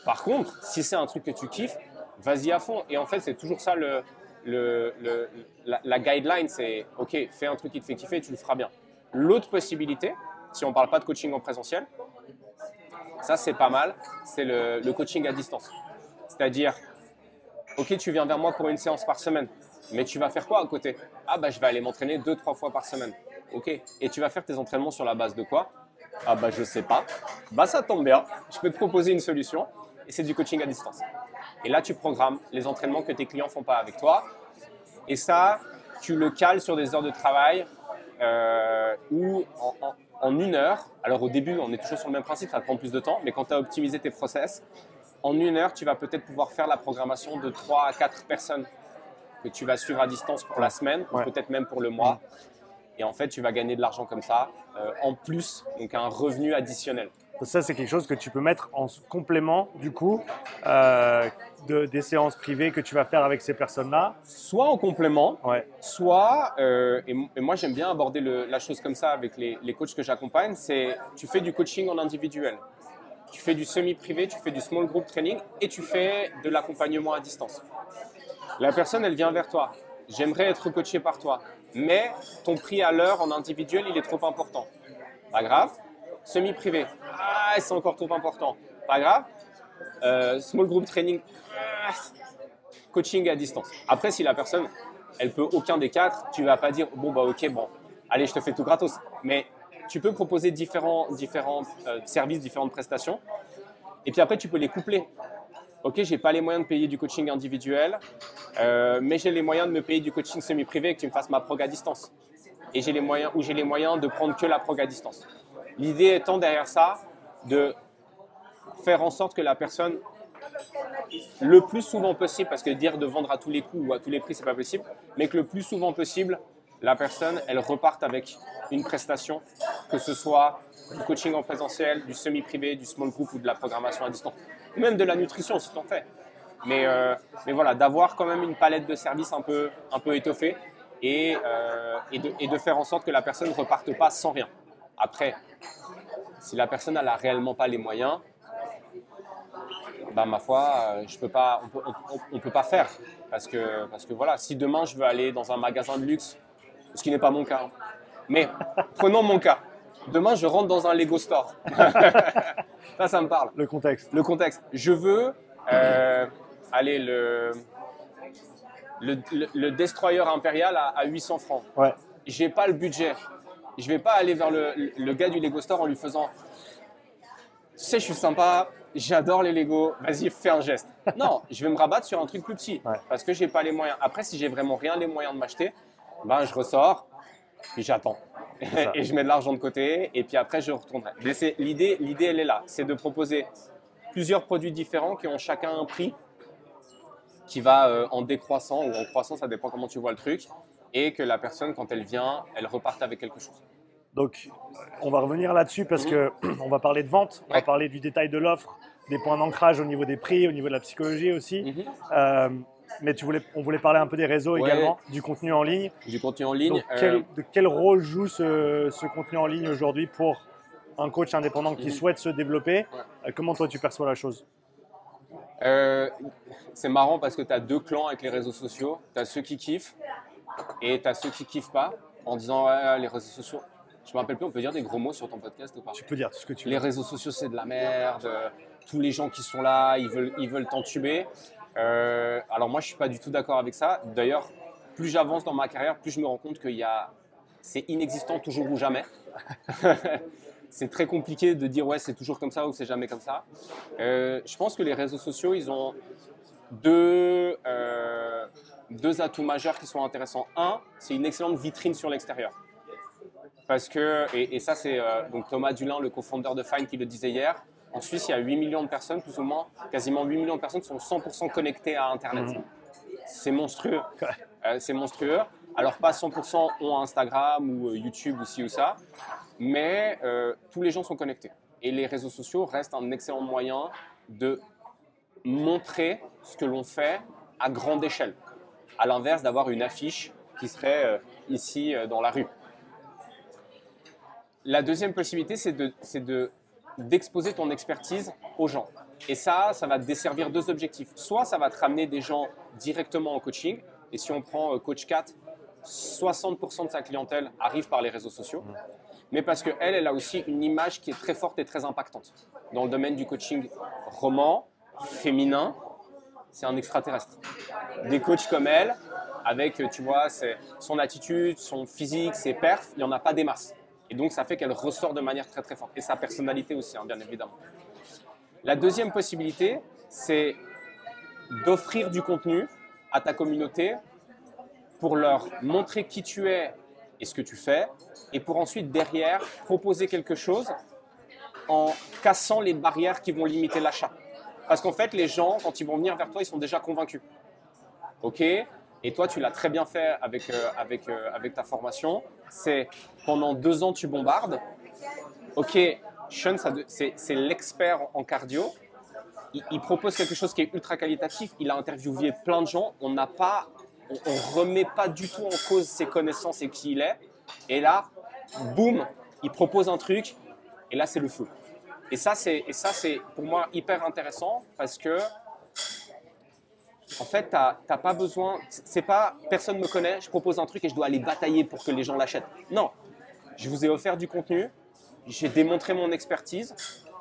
Par contre, si c'est un truc que tu kiffes, vas-y à fond. Et en fait, c'est toujours ça le, la, guideline, c'est OK, fais un truc qui te fait kiffer, tu le feras bien. L'autre possibilité, si on parle pas de coaching en présentiel, ça c'est pas mal, c'est le, le coaching à distance. C'est-à-dire, OK, tu viens vers moi pour une séance par semaine, mais tu vas faire quoi à côté? Ah bah je vais aller m'entraîner deux, trois fois par semaine. OK. Et tu vas faire tes entraînements sur la base de quoi? Ah bah je sais pas. Bah ça tombe bien, je peux te proposer une solution et c'est du coaching à distance. Et là tu programmes les entraînements que tes clients font pas avec toi. Et ça, tu le cales sur des heures de travail euh, où en, en- en une heure, alors au début on est toujours sur le même principe, ça prend plus de temps, mais quand tu as optimisé tes process, en une heure tu vas peut-être pouvoir faire la programmation de 3 à 4 personnes que tu vas suivre à distance pour la semaine, ou peut-être même pour le mois. Et en fait, tu vas gagner de l'argent comme ça, euh, en plus, donc un revenu additionnel. Ça, c'est quelque chose que tu peux mettre en complément, du coup, euh, de- des séances privées que tu vas faire avec ces personnes-là. Soit en complément, Ouais. soit, euh, et, moi j'aime bien aborder le- la chose comme ça avec les, les coachs que j'accompagne, c'est tu fais du coaching en individuel, tu fais du semi-privé, tu fais du small group training et tu fais de l'accompagnement à distance. La personne, elle vient vers toi, j'aimerais être coaché par toi, mais ton prix à l'heure en individuel, il est trop important. Pas grave. Semi-privé, ah, c'est encore trop important. Pas grave. Euh, small group training, ah, coaching à distance. Après, si la personne, elle peut aucun des quatre, tu vas pas dire bon bah ok bon, allez je te fais tout gratos. Mais tu peux proposer différents différents euh, services, différentes prestations, et puis après tu peux les coupler. Ok, j'ai pas les moyens de payer du coaching individuel, euh, mais j'ai les moyens de me payer du coaching semi-privé et que tu me fasses ma prog à distance. Et j'ai les moyens ou j'ai les moyens de prendre que la prog à distance. L'idée étant derrière ça de faire en sorte que la personne le plus souvent possible, parce que dire de vendre à tous les coups ou à tous les prix, c'est pas possible, mais que le plus souvent possible, la personne, elle reparte avec une prestation, que ce soit du coaching en présentiel, du semi-privé, du small group ou de la programmation à distance, même de la nutrition si tu en fais. Mais, euh, mais voilà, d'avoir quand même une palette de services un peu, un peu étoffée et, euh, et, de, et de faire en sorte que la personne ne reparte pas sans rien. Après, si la personne n'a réellement pas les moyens, bah, ma foi, euh, je peux pas, on ne peut pas faire. Parce que, parce que voilà, si demain je veux aller dans un magasin de luxe, ce qui n'est pas mon cas, hein. mais prenons mon cas. Demain, je rentre dans un Lego Store. ça, ça me parle. Le contexte. Le contexte. Je veux euh, aller le, le, le, Destroyer Impérial à, à 800 francs. Ouais. J'ai pas le budget. Je vais pas aller vers le, le gars du Lego Store en lui faisant Tu sais, je suis sympa, j'adore les Lego, vas-y, fais un geste. Non, je vais me rabattre sur un truc plus petit Ouais. parce que j'ai pas les moyens. Après, si j'ai vraiment rien les moyens de m'acheter, ben je ressors, puis j'attends. et je mets de l'argent de côté, et puis après, je retournerai. Mais c'est- l'idée, l'idée, elle est là. C'est de proposer plusieurs produits différents qui ont chacun un prix qui va euh, en décroissant ou en croissant, ça dépend comment tu vois le truc, et que la personne, quand elle vient, elle reparte avec quelque chose. Donc, on va revenir là-dessus parce que on va parler de vente, on va Mhm. Parler du détail de l'offre, des points d'ancrage au niveau des prix, au niveau de la psychologie aussi. Mhm. Euh, mais tu voulais, on voulait parler un peu des réseaux Ouais. également, du contenu en ligne. Du contenu en ligne. Donc, euh, quel, de quel rôle joue ce, ce contenu en ligne aujourd'hui pour un coach indépendant qui Mhm. souhaite se développer? Ouais. Euh, Comment toi tu perçois la chose? Euh, c'est marrant parce que tu as deux clans avec les réseaux sociaux. Tu as ceux qui kiffent et tu as ceux qui kiffent pas en disant ouais, les réseaux sociaux. Je me rappelle plus, on peut dire des gros mots sur ton podcast ou pas? Tu peux dire tout ce que tu Les veux. réseaux sociaux, c'est de la merde. euh, Tous les gens qui sont là, ils veulent, ils veulent t'entuber. Euh, alors moi, je suis pas du tout d'accord avec ça. D'ailleurs, plus j'avance dans ma carrière, plus je me rends compte qu'il y a, c'est inexistant toujours ou jamais. c'est très compliqué de dire ouais, c'est toujours comme ça ou c'est jamais comme ça. Euh, je pense que les réseaux sociaux, ils ont deux, euh, deux atouts majeurs qui sont intéressants. Un, c'est une excellente vitrine sur l'extérieur. Parce que, et, et ça c'est euh, donc Thomas Dulin, le cofondateur de Fine, qui le disait hier, en Suisse, il y a 8 millions de personnes, plus ou moins, quasiment 8 millions de personnes sont 100% connectées à Internet. Mhm. C'est monstrueux. Euh, c'est monstrueux. Alors pas 100% ont Instagram ou euh, YouTube ou ci ou ça, mais euh, tous les gens sont connectés. Et les réseaux sociaux restent un excellent moyen de montrer ce que l'on fait à grande échelle. À l'inverse d'avoir une affiche qui serait euh, ici euh, dans la rue. La deuxième possibilité, c'est de, c'est de, d'exposer ton expertise aux gens. Et ça, ça va te desservir deux objectifs. Soit ça va te ramener des gens directement en coaching. Et si on prend euh, Coach 4, 60% de sa clientèle arrive par les réseaux sociaux. Mais parce qu'elle, elle a aussi une image qui est très forte et très impactante. Dans le domaine du coaching roman, féminin, c'est un extraterrestre. Des coachs comme elle, avec, tu vois, son attitude, son physique, ses perfs, il n'y en a pas des masses. Et donc, ça fait qu'elle ressort de manière très très forte. Et sa personnalité aussi, hein, bien évidemment. La deuxième possibilité, c'est d'offrir du contenu à ta communauté pour leur montrer qui tu es et ce que tu fais, et pour ensuite, derrière, proposer quelque chose en cassant les barrières qui vont limiter l'achat. Parce qu'en fait, les gens, quand ils vont venir vers toi, ils sont déjà convaincus. OK? Et toi, tu l'as très bien fait avec, euh, euh, avec ta formation. C'est pendant deux ans, tu bombardes. OK, Sean, c'est l'expert en cardio. Il, propose quelque chose qui est ultra qualitatif. Il a interviewé plein de gens. On n'a pas, on remet pas du tout en cause ses connaissances et qui il est. Et là, boum, il propose un truc. Et là, c'est le feu. Et ça, c'est et ça, c'est pour moi hyper intéressant parce que en fait, t'as t'as pas besoin. C'est pas personne me connaît. Je propose un truc et je dois aller batailler pour que les gens l'achètent. Non, je vous ai offert du contenu. J'ai démontré mon expertise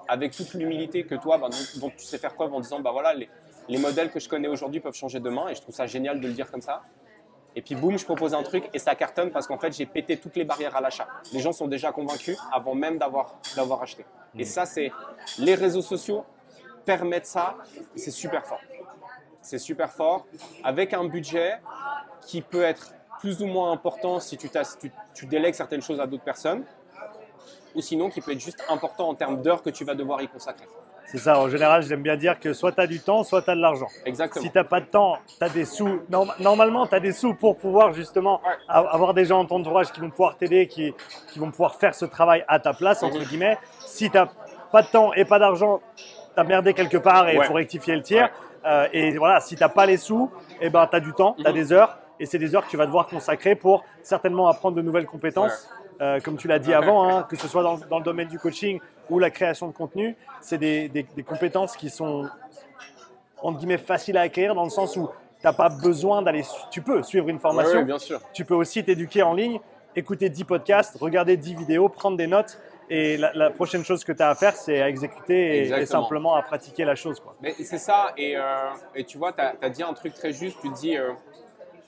avec toute l'humilité que toi, bah, dont, dont tu sais faire preuve en disant, bah voilà, les, les modèles que je connais aujourd'hui peuvent changer demain. Et je trouve ça génial de le dire comme ça. Et puis boum, je propose un truc et ça cartonne parce qu'en fait, j'ai pété toutes les barrières à l'achat. Les gens sont déjà convaincus avant même d'avoir d'avoir acheté. Et ça, c'est les réseaux sociaux permettent ça. C'est super fort. C'est super fort avec un budget qui peut être plus ou moins important si tu, t'as- si tu, tu délègues certaines choses à d'autres personnes ou sinon qui peut être juste important en termes d'heures que tu vas devoir y consacrer. C'est ça, en général, j'aime bien dire que soit tu as du temps, soit tu as de l'argent. Exactement. Si tu n'as pas de temps, tu as des sous. Norm- Normalement, tu as des sous pour pouvoir justement Ouais. avoir des gens dans ton entourage qui vont pouvoir t'aider, qui, qui vont pouvoir faire ce travail à ta place, entre Mhm. guillemets. Si tu n'as pas de temps et pas d'argent, tu as merdé quelque part et il Ouais. faut rectifier le tir. Euh, et voilà, si tu n'as pas les sous, eh ben, tu as du temps, tu as Mhm. des heures. Et c'est des heures que tu vas devoir consacrer pour certainement apprendre de nouvelles compétences. Euh, comme tu l'as dit avant, hein, que ce soit dans, dans le domaine du coaching ou la création de contenu, c'est des, des- des compétences qui sont entre guillemets faciles à acquérir dans le sens où tu n'as pas besoin d'aller. Tu peux suivre une formation, ouais, bien sûr. tu peux aussi t'éduquer en ligne, écouter 10 podcasts, regarder 10 vidéos, prendre des notes. Et la, la prochaine chose que tu as à faire, c'est à exécuter et- simplement à pratiquer la chose. Quoi. Mais c'est ça, et, euh, et tu vois, tu as, dit un truc très juste, tu dis, euh,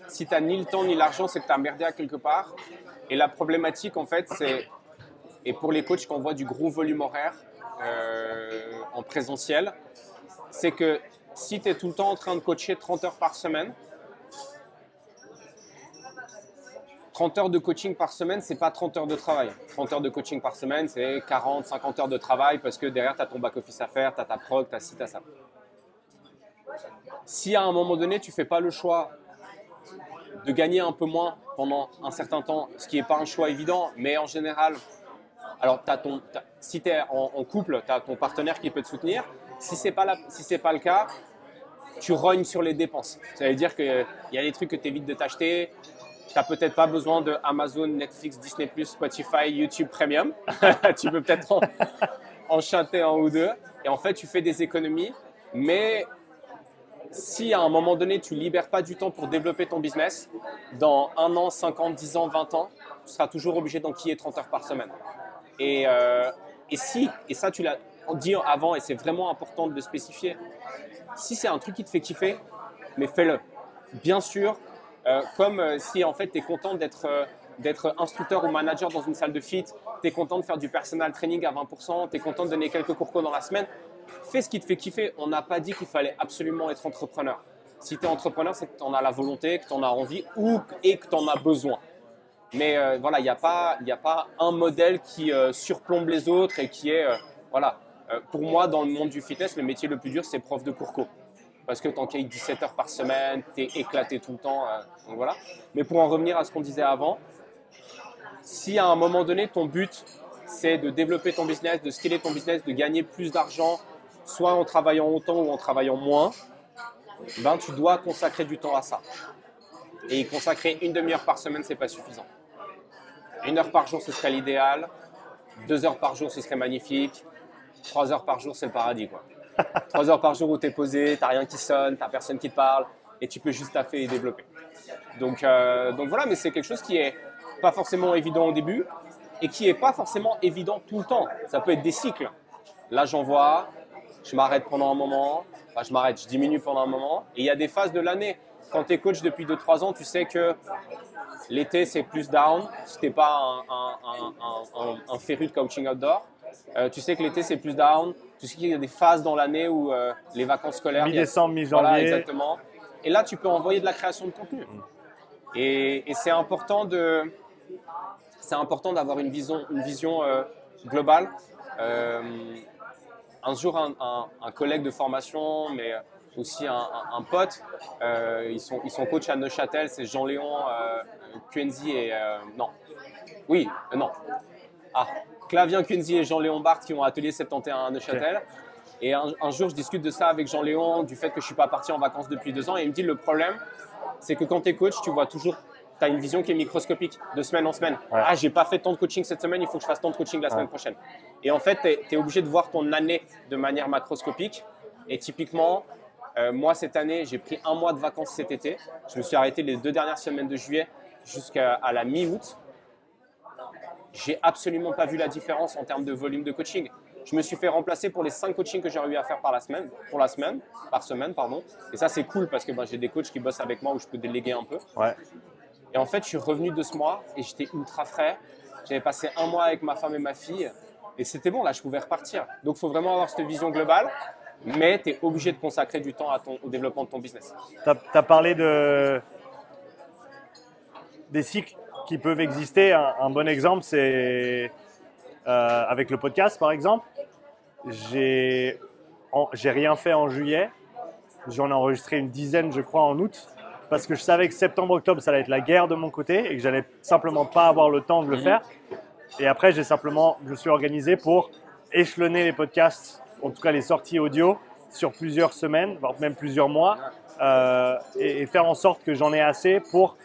si tu n'as ni le temps ni l'argent, c'est que tu as merdé à quelque part. Et la problématique, en fait, c'est, et pour les coachs qui envoient du gros volume horaire euh, en présentiel, c'est que si tu es tout le temps en train de coacher 30 heures par semaine, 30 heures de coaching par semaine, c'est pas 30 heures de travail. 30 heures de coaching par semaine, c'est 40, 50 heures de travail parce que derrière, tu as ton back-office à faire, tu as ta prog, tu as ci, tu as ça. Si à un moment donné, tu fais pas le choix de gagner un peu moins pendant un certain temps, ce qui n'est pas un choix évident, mais en général, alors t'as ton, si tu es en, couple, tu as ton partenaire qui peut te soutenir. Si ce n'est pas, si pas le cas, tu rognes sur les dépenses. Ça veut dire qu'il y a des trucs que tu évites de t'acheter. Tu n'as peut-être pas besoin de Amazon, Netflix, Disney, Spotify, YouTube Premium. tu peux peut-être en, en chanter un ou deux. Et en fait, tu fais des économies. Mais si à un moment donné, tu libères pas du temps pour développer ton business, dans un an, 5 ans, 10 ans, 20 ans, tu seras toujours obligé d'enquiller 30 heures par semaine. Et, euh, et si, et ça tu l'as dit avant, et c'est vraiment important de le spécifier, si c'est un truc qui te fait kiffer, mais fais-le. Bien sûr, euh, comme euh, si en fait tu es content d'être d'être instructeur ou manager dans une salle de fit, tu es content de faire du personal training à 20%, tu es content de donner quelques cours co dans la semaine, fais ce qui te fait kiffer. On n'a pas dit qu'il fallait absolument être entrepreneur. Si tu es entrepreneur, c'est que tu en as la volonté, que tu en as envie ou et que tu en as besoin. Mais euh, voilà, il n'y a, pas- a pas un modèle qui euh, surplombe les autres et qui est. euh, voilà. Pour moi, dans le monde du fitness, le métier le plus dur, c'est prof de cours co. Parce que tu encailles 17 heures par semaine, tu es éclaté tout le temps. voilà. Mais pour en revenir à ce qu'on disait avant, si à un moment donné, ton but, c'est de développer ton business, de scaler ton business, de gagner plus d'argent, soit en travaillant autant ou en travaillant moins, ben, tu dois consacrer du temps à ça. Et y consacrer une demi-heure par semaine, c'est pas suffisant. Une heure par jour, ce serait l'idéal. Deux heures par jour, ce serait magnifique. Trois heures par jour, c'est le paradis. Quoi. Trois heures par jour où tu es posé, tu rien qui sonne, tu personne qui te parle et tu peux juste taffer et développer. Donc, euh, donc voilà, mais c'est quelque chose qui est pas forcément évident au début et qui est pas forcément évident tout le temps. Ça peut être des cycles. Là, j'en vois, je m'arrête pendant un moment, enfin, je m'arrête, je diminue pendant un moment. Et il y a des phases de l'année. Quand tu es coach depuis 2-3 ans, tu sais que l'été, c'est plus down. Si tu pas un, un, un, un, un féru de coaching outdoor, euh, tu sais que l'été, c'est plus down. Tu sais qu'il y a des phases dans l'année où euh, les vacances scolaires. Mi-décembre, Voilà, mi-janvier. exactement. Et là, tu peux envoyer de la création de contenu. Et, et c'est important de, c'est important d'avoir une vision, une vision euh, globale. Euh, un jour, un, un- un collègue de formation, mais aussi un, pote, euh, ils, sont, ils sont coachs à Neuchâtel, c'est Jean-Léon Quenzi et... non. Oui, non. Ah, Clavien Quenzi et Jean-Léon Barthes qui ont atelier 71 à Neuchâtel. Et un, un jour, je discute de ça avec Jean-Léon, du fait que je suis pas parti en vacances depuis deux ans. Et il me dit, le problème, c'est que quand tu es coach, tu vois toujours, tu as une vision qui est microscopique, de semaine en semaine. Ouais. Ah, j'ai pas fait tant de coaching cette semaine, il faut que je fasse tant de coaching la semaine prochaine. Et en fait, tu es, obligé de voir ton année de manière macroscopique. Et typiquement, euh, moi, cette année, j'ai pris un mois de vacances cet été. Je me suis arrêté les deux dernières semaines de juillet jusqu'à la mi-août. J'ai absolument pas vu la différence en termes de volume de coaching. Je me suis fait remplacer pour les cinq coachings que j'aurais eu à faire par la semaine, pour la semaine, par semaine, pardon. Et ça, c'est cool parce que ben, j'ai des coachs qui bossent avec moi où je peux déléguer un peu. Ouais. Et en fait, je suis revenu de ce mois et j'étais ultra frais. J'avais passé un mois avec ma femme et ma fille et c'était bon, là, je pouvais repartir. Donc, il faut vraiment avoir cette vision globale, mais tu es obligé de consacrer du temps au développement de ton business. Tu as, parlé de, des cycles qui peuvent exister. Un, bon exemple, c'est euh, avec le podcast, par exemple. J'ai rien fait en juillet. J'en ai enregistré une dizaine, je crois, en août. Parce que je savais que septembre-octobre, ça allait être la guerre de mon côté et que j'allais simplement pas avoir le temps de le mhm. faire. Et après, j'ai simplement, je me suis organisé pour échelonner les podcasts, en tout cas les sorties audio, sur plusieurs semaines, voire même plusieurs mois, euh, et, faire en sorte que j'en ai assez pour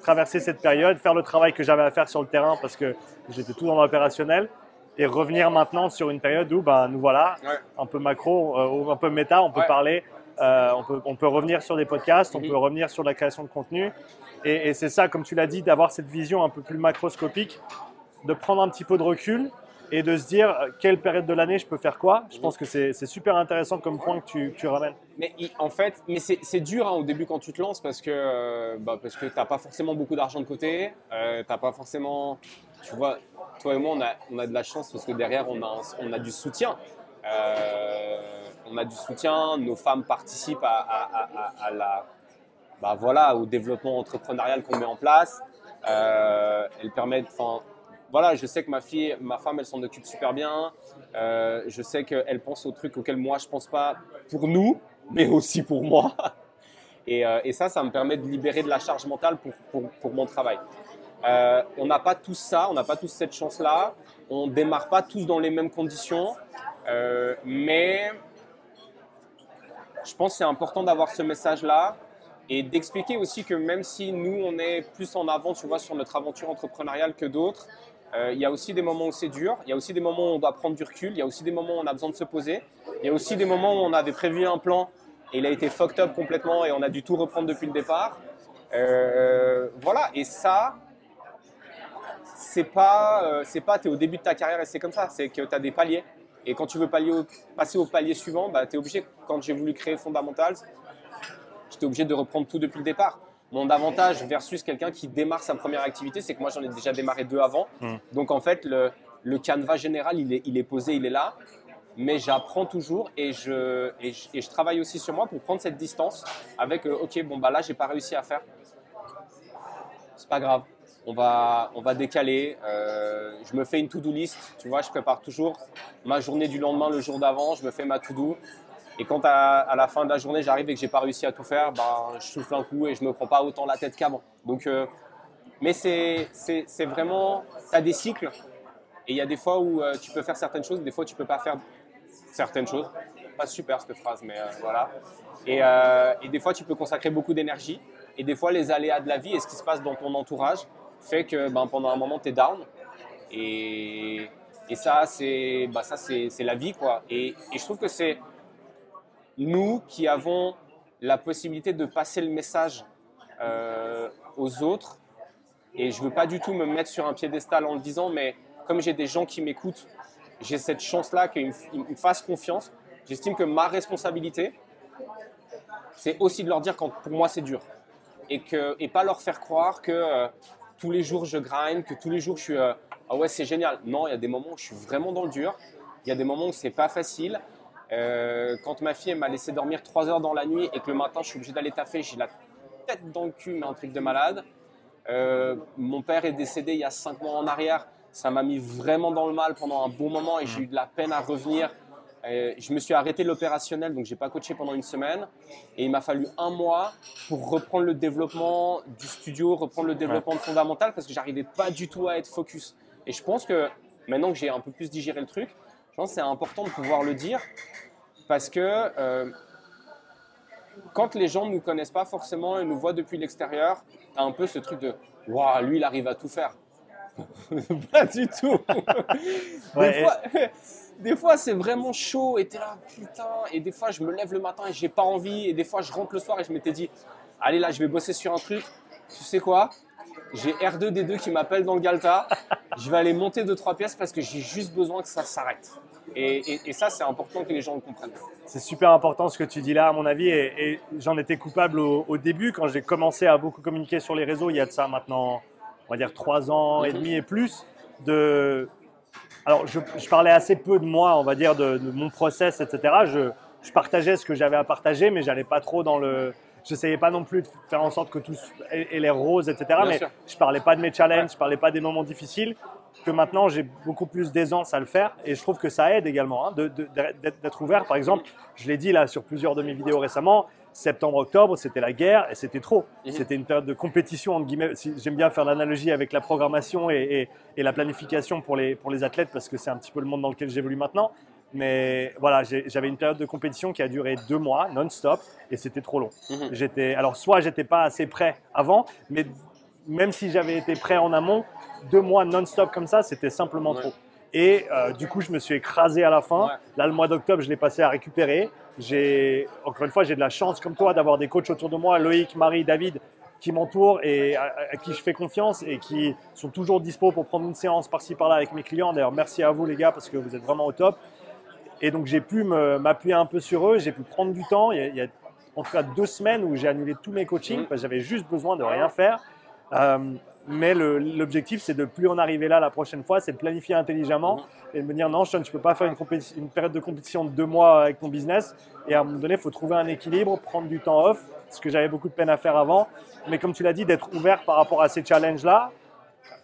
traverser cette période, faire le travail que j'avais à faire sur le terrain parce que j'étais tout dans l'opérationnel, et revenir maintenant sur une période où ben, nous voilà, un peu macro, euh, ou un peu méta, on peut parler, euh, on, peut, on peut revenir sur des podcasts, on peut revenir sur la création de contenu. Et, et c'est ça, comme tu l'as dit, d'avoir cette vision un peu plus macroscopique, de prendre un petit peu de recul et de se dire euh, quelle période de l'année je peux faire quoi? Je pense que c'est super intéressant comme point que tu, tu ramènes. Mais en fait, mais c'est dur hein, au début quand tu te lances parce que, euh, bah, parce que tu n'as pas forcément beaucoup d'argent de côté, euh, tu pas forcément, tu vois, toi et moi on a, on a de la chance parce que derrière on a, on a du soutien. Euh, on a du soutien, nos femmes participent à, la, bah, voilà, au développement entrepreneurial qu'on met en place. elles permettent, voilà, je sais que ma fille, ma femme, elle s'en occupe super bien. Euh, je sais qu'elle pense aux trucs auxquels moi je pense pas pour nous, mais aussi pour moi. Et, euh, ça, ça me permet de libérer de la charge mentale pour, mon travail. Euh, on n'a pas tous ça, on n'a pas tous cette chance-là. On démarre pas tous dans les mêmes conditions, euh, mais je pense que c'est important d'avoir ce message-là et d'expliquer aussi que même si nous on est plus en avant, tu vois, sur notre aventure entrepreneuriale que d'autres, euh, il y a aussi des moments où c'est dur, il y a aussi des moments où on doit prendre du recul, il y a aussi des moments où on a besoin de se poser, il y a aussi des moments où on avait prévu un plan et il a été fucked up complètement et on a dû tout reprendre depuis le départ. Euh, voilà, et ça, c'est pas, euh, c'est pas, tu es au début de ta carrière et c'est comme ça, c'est que tu as des paliers. Et quand tu veux passer au palier suivant, bah, tu es obligé, quand j'ai voulu créer Fundamentals, j'étais obligé de reprendre tout depuis le départ. Mon avantage versus quelqu'un qui démarre sa première activité, c'est que moi j'en ai déjà démarré deux avant. Hmm. Donc en fait, le, le, canevas général, il est, il est posé, il est là. Mais j'apprends toujours et je, et je, travaille aussi sur moi pour prendre cette distance avec euh, ok, bon bah là j'ai pas réussi à faire. C'est pas grave. On va, on va décaler. Euh, je me fais une to-do list. Tu vois, je prépare toujours ma journée du lendemain, le jour d'avant. Je me fais ma to-do. Et quand à, la fin de la journée, j'arrive et que j'ai pas réussi à tout faire, ben, je souffle un coup et je me prends pas autant la tête qu'avant. Donc, euh, mais c'est vraiment, tu as des cycles. Et il y a des fois où euh, tu peux faire certaines choses, des fois tu peux pas faire certaines choses. Pas super cette phrase, mais voilà. Et, et, des fois tu peux consacrer beaucoup d'énergie. Et des fois les aléas de la vie et ce qui se passe dans ton entourage fait que ben, pendant un moment tu es down. Et, ça, c'est bah, la vie. quoi. Et, je trouve que c'est nous qui avons la possibilité de passer le message euh, aux autres, et je ne veux pas du tout me mettre sur un piédestal en le disant, mais comme j'ai des gens qui m'écoutent, j'ai cette chance-là qu'ils me fassent confiance. J'estime que ma responsabilité, c'est aussi de leur dire quand pour moi c'est dur. Et pas leur faire croire que euh, tous les jours je grind, que tous les jours je suis euh, ah ouais c'est génial. Non, il y a des moments où je suis vraiment dans le dur. Il y a des moments où c'est pas facile. Euh, quand ma fille m'a laissé dormir 3 heures dans la nuit et que le matin je suis obligé d'aller taffer, j'ai la tête dans le cul, mais un truc de malade. Euh, mon père est décédé il y a 5 mois en arrière. Ça m'a mis vraiment dans le mal pendant un bon moment et j'ai eu de la peine à revenir. Je me suis arrêté l'opérationnel, donc j'ai pas coaché pendant une semaine. Et il m'a fallu un mois pour reprendre le développement du studio, reprendre le développement fondamental parce que j'arrivais pas du tout à être focus. Et je pense que maintenant que j'ai un peu plus digéré le truc, je pense que c'est important de pouvoir le dire parce que euh, quand les gens ne nous connaissent pas forcément et nous voient depuis l'extérieur, tu as un peu ce truc de Waouh, lui, il arrive à tout faire. pas du tout. des, fois, c'est vraiment chaud et tu es là, putain. Et des fois, je me lève le matin et j'ai pas envie. Et des fois, je rentre le soir et je m'étais dit Allez, là, je vais bosser sur un truc. Tu sais quoi? J'ai R2D2 qui m'appelle dans le Galta. Je vais aller monter 2-3 pièces parce que j'ai juste besoin que ça s'arrête. Et, ça, c'est important que les gens le comprennent. C'est super important ce que tu dis là, à mon avis. Et, j'en étais coupable au, début quand j'ai commencé à beaucoup communiquer sur les réseaux. Il y a de ça maintenant, on va dire 3 ans et demi et plus. De... Alors, je, parlais assez peu de moi, on va dire, de, mon process, etc. Je, je partageais ce que j'avais à partager, mais j'allais pas trop dans le j'essayais pas non plus de faire en sorte que tout ait l'air rose, etc. Bien mais sûr. je parlais pas de mes challenges, je parlais pas des moments difficiles. Que maintenant, j'ai beaucoup plus d'aisance à le faire. Et je trouve que ça aide également hein, d'être ouvert. Par exemple, je l'ai dit là sur plusieurs de mes vidéos récemment, septembre-octobre, c'était la guerre et c'était trop. Mhm. C'était une période de compétition, entre guillemets. J'aime bien faire l'analogie avec la programmation et, et- et la planification pour les, pour les athlètes parce que c'est un petit peu le monde dans lequel j'évolue maintenant. Mais voilà, j'avais une période de compétition qui a duré deux mois, non-stop, et c'était trop long. Mhm. J'étais, alors soit j'étais pas assez prêt avant, mais même si j'avais été prêt en amont, deux mois non-stop comme ça, c'était simplement Ouais. trop. Et euh, du coup, je me suis écrasé à la fin. Ouais. Là, le mois d'octobre, je l'ai passé à récupérer. J'ai, encore une fois, j'ai de la chance comme toi d'avoir des coachs autour de moi, Loïc, Marie, David, qui m'entourent et à, à qui je fais confiance et qui sont toujours dispo pour prendre une séance par-ci par-là avec mes clients. D'ailleurs, merci à vous les gars parce que vous êtes vraiment au top. Et donc, j'ai pu m'appuyer un peu sur eux. J'ai pu prendre du temps. Il y a, il y a en tout cas deux semaines où j'ai annulé tous mes coachings parce que j'avais juste besoin de rien faire. Euh, mais l'objectif, c'est de plus en arriver là la prochaine fois, c'est de planifier intelligemment et de me dire non, Sean, tu peux pas faire une, période de compétition de deux mois avec ton business. Et à un moment donné, il faut trouver un équilibre, prendre du temps off, ce que j'avais beaucoup de peine à faire avant. Mais comme tu l'as dit, d'être ouvert par rapport à ces challenges-là,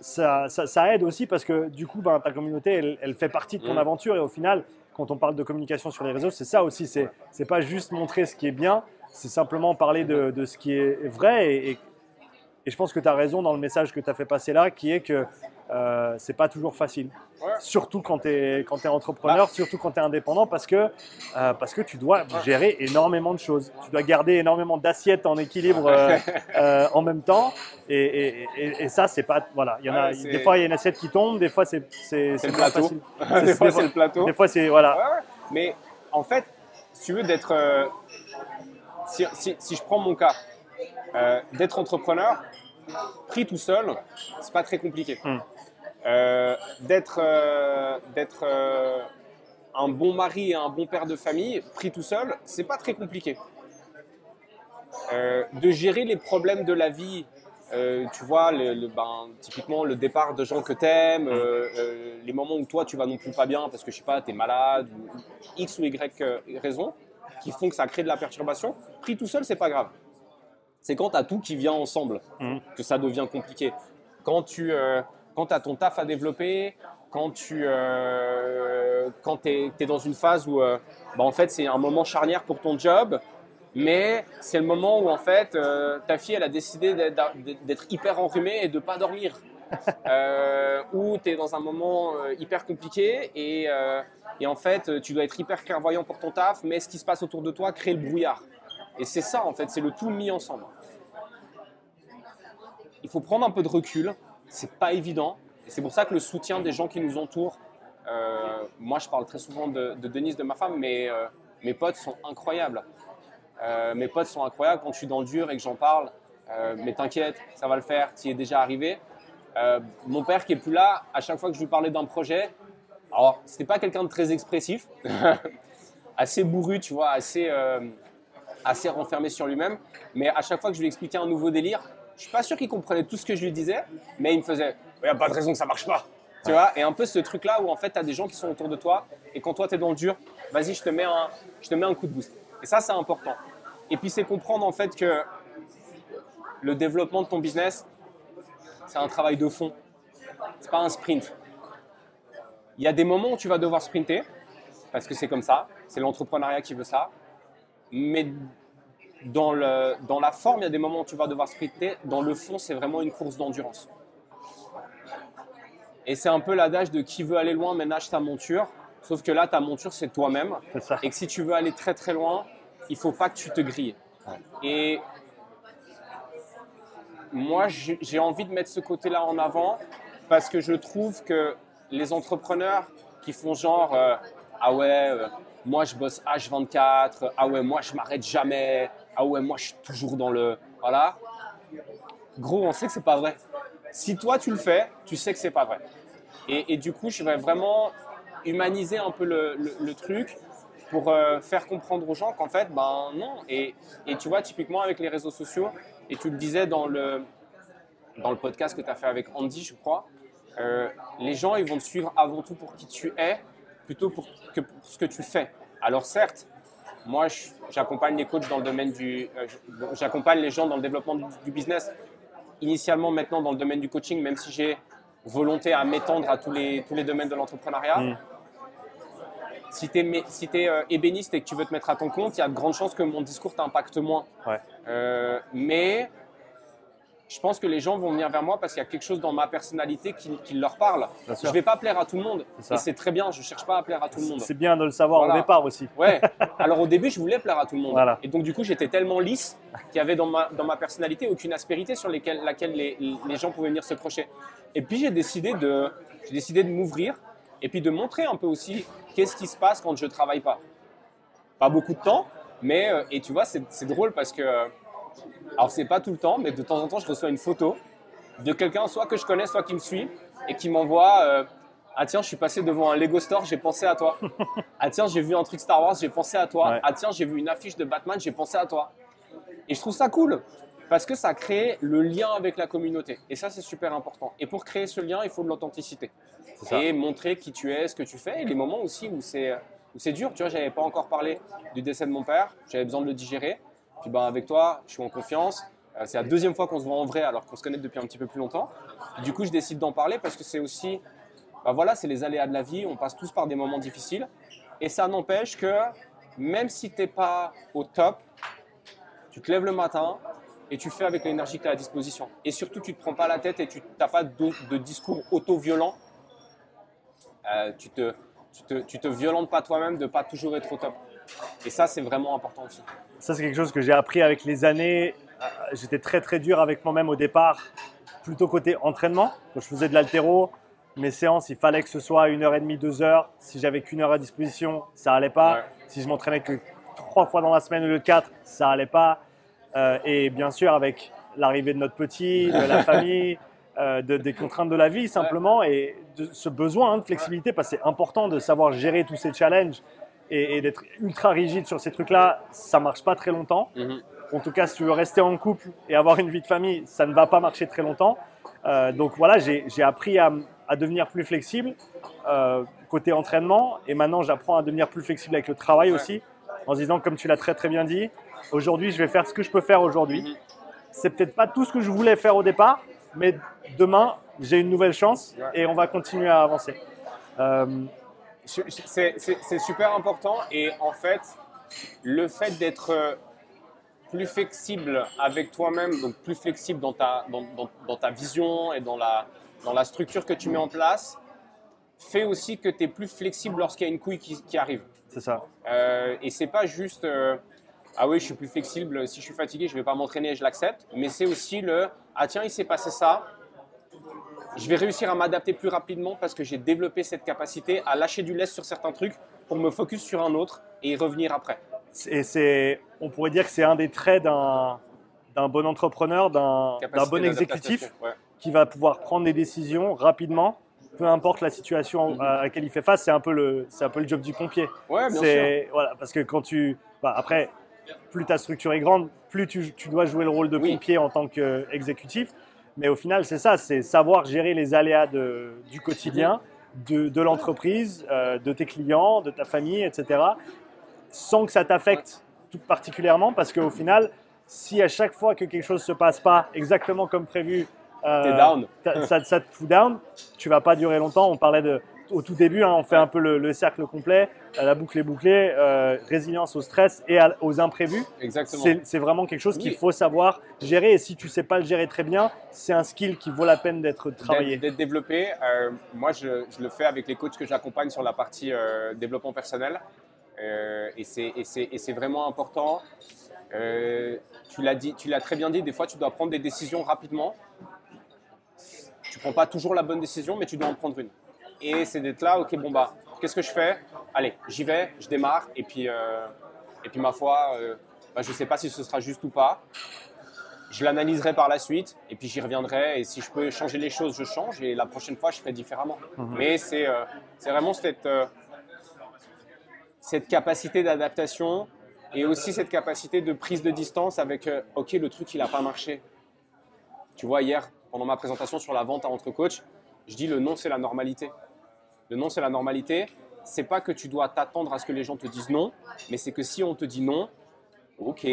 ça, ça- ça aide aussi parce que du coup, ben, ta communauté, elle, elle fait partie de ton Mhm. aventure. Et au final, quand on parle de communication sur les réseaux, c'est ça aussi. C'est c'est pas juste montrer ce qui est bien, c'est simplement parler de, de ce qui est vrai. Et, et- et je pense que tu as raison dans le message que tu as fait passer là, qui est que euh, c'est pas toujours facile. Ouais. Surtout quand tu es, quand es entrepreneur, Bah. surtout quand tu es indépendant, parce que, euh, parce que tu dois gérer énormément de choses. Tu dois garder énormément d'assiettes en équilibre euh, euh, en même temps. Et, et- et- et ça, c'est pas. Voilà, il y en a, Ouais, c'est- des fois, il y a une assiette qui tombe, des fois, c'est c'est- le plateau. facile. Des fois, c'est le plateau. Des fois, c'est. Voilà. Ouais. Mais en fait, si tu veux d'être. si, si- si je prends mon cas, euh, d'être entrepreneur, pris tout seul, c'est pas très compliqué. Hmm. Euh, d'être euh, d'être un bon mari et un bon père de famille, pris tout seul, c'est pas très compliqué. De gérer les problèmes de la vie, tu vois, le, le- ben, typiquement le départ de gens que t'aimes, les moments où toi tu vas non plus pas bien parce que je sais pas, t'es malade ou X ou Y raison qui font que ça crée de la perturbation. Pris tout seul, c'est pas grave. C'est quand t'as tout qui vient ensemble Mhm. que ça devient compliqué. Quand tu euh, quand as ton taf à développer, quand tu euh, quand es, dans une phase où euh, bah, en fait c'est un moment charnière pour ton job, mais c'est le moment où en fait ta fille elle a décidé d'être hyper enrhumée et de pas dormir. Euh, ou tu es dans un moment euh, hyper compliqué et, euh, et en fait tu dois être hyper clairvoyant pour ton taf, mais ce qui se passe autour de toi crée le brouillard. Et c'est ça en fait, c'est le tout mis ensemble. Il faut prendre un peu de recul, c'est pas évident. C'est pour ça que le soutien des gens qui nous entourent, euh, moi je parle très souvent de, de Denise, de ma femme, mais euh, mes potes sont incroyables. Euh, mes potes sont incroyables quand je suis dans le dur et que j'en parle. mais t'inquiète, ça va le faire, tu y es déjà arrivé. Mon père qui est plus là, à chaque fois que je lui parlais d'un projet, alors c'était pas quelqu'un de très expressif, assez bourru, tu vois, assez, assez renfermé sur lui-même. Mais à chaque fois que je lui expliquais un nouveau délire, je suis pas sûr qu'il comprenait tout ce que je lui disais, mais il me faisait il n'y a pas de raison que ça marche pas. Tu vois Et un peu ce truc-là où en fait tu as des gens qui sont autour de toi et quand toi tu es dans le dur, vas-y, je te mets un, je te mets un coup de boost. Et ça, c'est important. Et puis c'est comprendre en fait que le développement de ton business, c'est un travail de fond. C'est pas un sprint. Il y a des moments où tu vas devoir sprinter parce que c'est comme ça, c'est l'entrepreneuriat qui veut ça. Mais dans, le, dans la forme, il y a des moments où tu vas devoir sprinter. Dans le fond, c'est vraiment une course d'endurance. Et c'est un peu l'adage de qui veut aller loin, ménage ta monture. Sauf que là, ta monture, c'est toi-même. Et que si tu veux aller très très loin, il faut pas que tu te grilles. Et moi, j'ai j'ai envie de mettre ce côté-là en avant parce que je trouve que les entrepreneurs qui font genre euh, ah ouais, euh, moi je bosse H24, ah ouais, moi je m'arrête jamais, ah ouais, moi je suis toujours dans le voilà. Gros, on sait que c'est pas vrai. Si toi tu le fais, tu sais que c'est pas vrai. Et, du coup, je vais vraiment humaniser un peu le, truc pour euh, faire comprendre aux gens qu'en fait, ben non. Et, et tu vois, typiquement avec les réseaux sociaux, et tu le disais dans le, dans le podcast que tu as fait avec Andy, je crois, euh, les gens, ils vont te suivre avant tout pour qui tu es, plutôt que pour ce que tu fais. Alors certes, moi, j'accompagne les coachs dans le domaine du. euh, j'accompagne les gens dans le développement du, du business. Initialement, maintenant, dans le domaine du coaching, même si j'ai volonté à m'étendre à tous les, tous les domaines de l'entrepreneuriat. Mm. Si tu es, si euh, ébéniste et que tu veux te mettre à ton compte, il y a de grandes chances que mon discours t'impacte moins. Ouais. Euh, mais je pense que les gens vont venir vers moi parce qu'il y a quelque chose dans ma personnalité qui, qui leur parle. Je ne vais pas plaire à tout le monde. C'est ça. Et c'est très bien, je ne cherche pas à plaire à tout le monde. C'est bien de le savoir Voilà. au départ aussi. Ouais. Alors au début, je voulais plaire à tout le monde. Voilà. Et donc du coup, j'étais tellement lisse qu'il y avait dans ma, dans ma personnalité aucune aspérité sur lesquelles, laquelle les, les gens pouvaient venir se crocher. Et puis j'ai décidé de, j'ai décidé de m'ouvrir et puis de montrer un peu aussi qu'est-ce qui se passe quand je travaille pas. Pas beaucoup de temps, mais euh, et tu vois, c'est drôle parce que alors c'est pas tout le temps, mais de temps en temps, je reçois une photo de quelqu'un soit que je connais, soit qui me suit et qui m'envoie. euh, ah tiens, je suis passé devant un Lego Store, j'ai pensé à toi. Ah tiens, j'ai vu un truc Star Wars, j'ai pensé à toi. Ouais. Ah tiens, j'ai vu une affiche de Batman, j'ai pensé à toi. Et je trouve ça cool parce que ça crée le lien avec la communauté. Et ça, c'est super important. Et pour créer ce lien, il faut de l'authenticité. Et montrer qui tu es, ce que tu fais. Et les moments aussi où c'est où c'est dur. Tu vois, j'avais pas encore parlé du décès de mon père. J'avais besoin de le digérer. Puis ben, avec toi, je suis en confiance. Euh, C'est la deuxième fois qu'on se voit en vrai alors qu'on se connaît depuis un petit peu plus longtemps. Du coup, je décide d'en parler parce que c'est aussi, bah voilà, c'est les aléas de la vie. On passe tous par des moments difficiles. Et ça n'empêche que même si tu n'es pas au top, tu te lèves le matin et tu fais avec l'énergie que tu as à disposition. Et surtout, tu ne te prends pas la tête et tu n'as pas de, discours auto-violent. Euh, tu te, tu, te, tu te violentes pas toi-même de pas toujours être au top. Et ça, c'est vraiment important aussi. Ça, c'est quelque chose que j'ai appris avec les années. Euh, J'étais très très dur avec moi-même au départ, plutôt côté entraînement. Quand je faisais de l'altéro, mes séances, il fallait que ce soit une heure et demie, deux heures. Si j'avais qu'une heure à disposition, ça allait pas. Ouais. Si je m'entraînais que trois fois dans la semaine au lieu de quatre, ça allait pas. Euh, et bien sûr, avec l'arrivée de notre petit, de la famille, euh, de- des contraintes de la vie simplement, et de ce besoin hein, de flexibilité, parce que c'est important de savoir gérer tous ces challenges et, et d'être ultra rigide sur ces trucs-là, ça marche pas très longtemps. Mhm. En tout cas, si tu veux rester en couple et avoir une vie de famille, ça ne va pas marcher très longtemps. Euh, donc voilà, j'ai appris à, à devenir plus flexible euh, côté entraînement et maintenant j'apprends à devenir plus flexible avec le travail Ouais. aussi en se disant, comme tu l'as très très bien dit, aujourd'hui je vais faire ce que je peux faire aujourd'hui. Mhm. C'est peut-être pas tout ce que je voulais faire au départ, mais demain j'ai une nouvelle chance et on va continuer à avancer. Euh, C'est super important et en fait, le fait d'être plus flexible avec toi-même, donc plus flexible dans ta, dans, dans- dans ta vision et dans la, dans la structure que tu mets en place, fait aussi que tu es plus flexible lorsqu'il y a une couille qui, qui arrive. c'est ça. Euh, et c'est pas juste euh, ah oui, je suis plus flexible, si je suis fatigué, je vais pas m'entraîner et je l'accepte, mais c'est aussi le ah tiens, il s'est passé ça. Je vais réussir à m'adapter plus rapidement parce que j'ai développé cette capacité à lâcher du lest sur certains trucs pour me focus sur un autre et y revenir après. Et c'est, on pourrait dire que c'est un des traits d'un d'un bon entrepreneur, d'un bon exécutif ouais. qui va pouvoir prendre des décisions rapidement, peu importe la situation à laquelle il fait face. C'est un peu le, c'est un peu le job du pompier. Ouais, bien sûr. Voilà, parce que quand tu, bah, après, plus ta structure est grande, plus tu, tu dois jouer le rôle de Oui. pompier en tant qu'exécutif. Mais au final, c'est ça, c'est savoir gérer les aléas de- du quotidien, de, de l'entreprise, euh, de tes clients, de ta famille, etc. Sans que ça t'affecte tout particulièrement, parce qu'au final, si à chaque fois que quelque chose se passe pas exactement comme prévu, euh, down. ça, ça te fout down, tu vas pas durer longtemps. On parlait de, au tout début, hein, on fait un peu le, le cercle complet, euh, la boucle est bouclée, euh, résilience au stress et à- aux imprévus. Exactement. C'est vraiment quelque chose qu'il faut savoir gérer. Et si tu sais pas le gérer très bien, c'est un skill qui vaut la peine d'être travaillé. D'être développé. Euh, moi, je, je le fais avec les coachs que j'accompagne sur la partie euh, développement personnel. Et c'est- vraiment important. Tu l'as dit, tu l'as très bien dit. Des fois, tu dois prendre des décisions rapidement. Tu prends pas toujours la bonne décision, mais tu dois en prendre une. Et c'est d'être là, ok, bon bah, qu'est-ce que je fais? Allez, j'y vais, je démarre. Et puis, euh, et puis ma foi, euh, bah, je sais pas si ce sera juste ou pas. Je l'analyserai par la suite et puis j'y reviendrai. Et si je peux changer les choses, je change. Et la prochaine fois, je ferai différemment. Mhm. Mais c'est euh, c'est vraiment cette, euh, cette capacité d'adaptation et aussi cette capacité de prise de distance avec OK, le truc, il n'a pas marché. Tu vois, hier, pendant ma présentation sur la vente à entre coach, je dis le non, c'est la normalité. Le non, c'est la normalité. c'est pas que tu dois t'attendre à ce que les gens te disent non, mais c'est que si on te dit non, ok,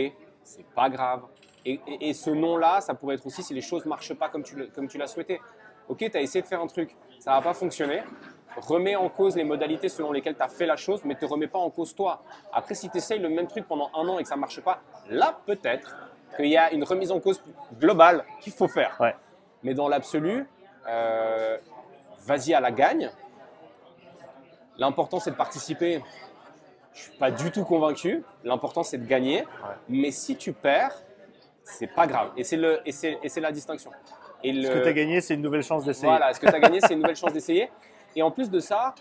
c'est pas grave. Et, et- et ce non-là, ça pourrait être aussi si les choses marchent pas comme tu, le- comme tu l'as souhaité. Ok, tu as essayé de faire un truc, ça va pas fonctionner. Remets en cause les modalités selon lesquelles tu as fait la chose, mais te remets pas en cause toi. Après, si tu essayes le même truc pendant un an et que ça marche pas, là, peut-être qu'il y a une remise en cause globale qu'il faut faire. Ouais. Mais dans l'absolu, euh, vas-y à la gagne. L'important, c'est de participer. Je suis pas du tout convaincu. L'important, c'est de gagner. Mais si tu perds, c'est pas grave. Et c'est le, et c'est, et c'est la distinction. Et Ce le, que tu as gagné, c'est une nouvelle chance d'essayer. voilà, ce que tu as gagné, c'est une nouvelle chance d'essayer. Et en plus de ça,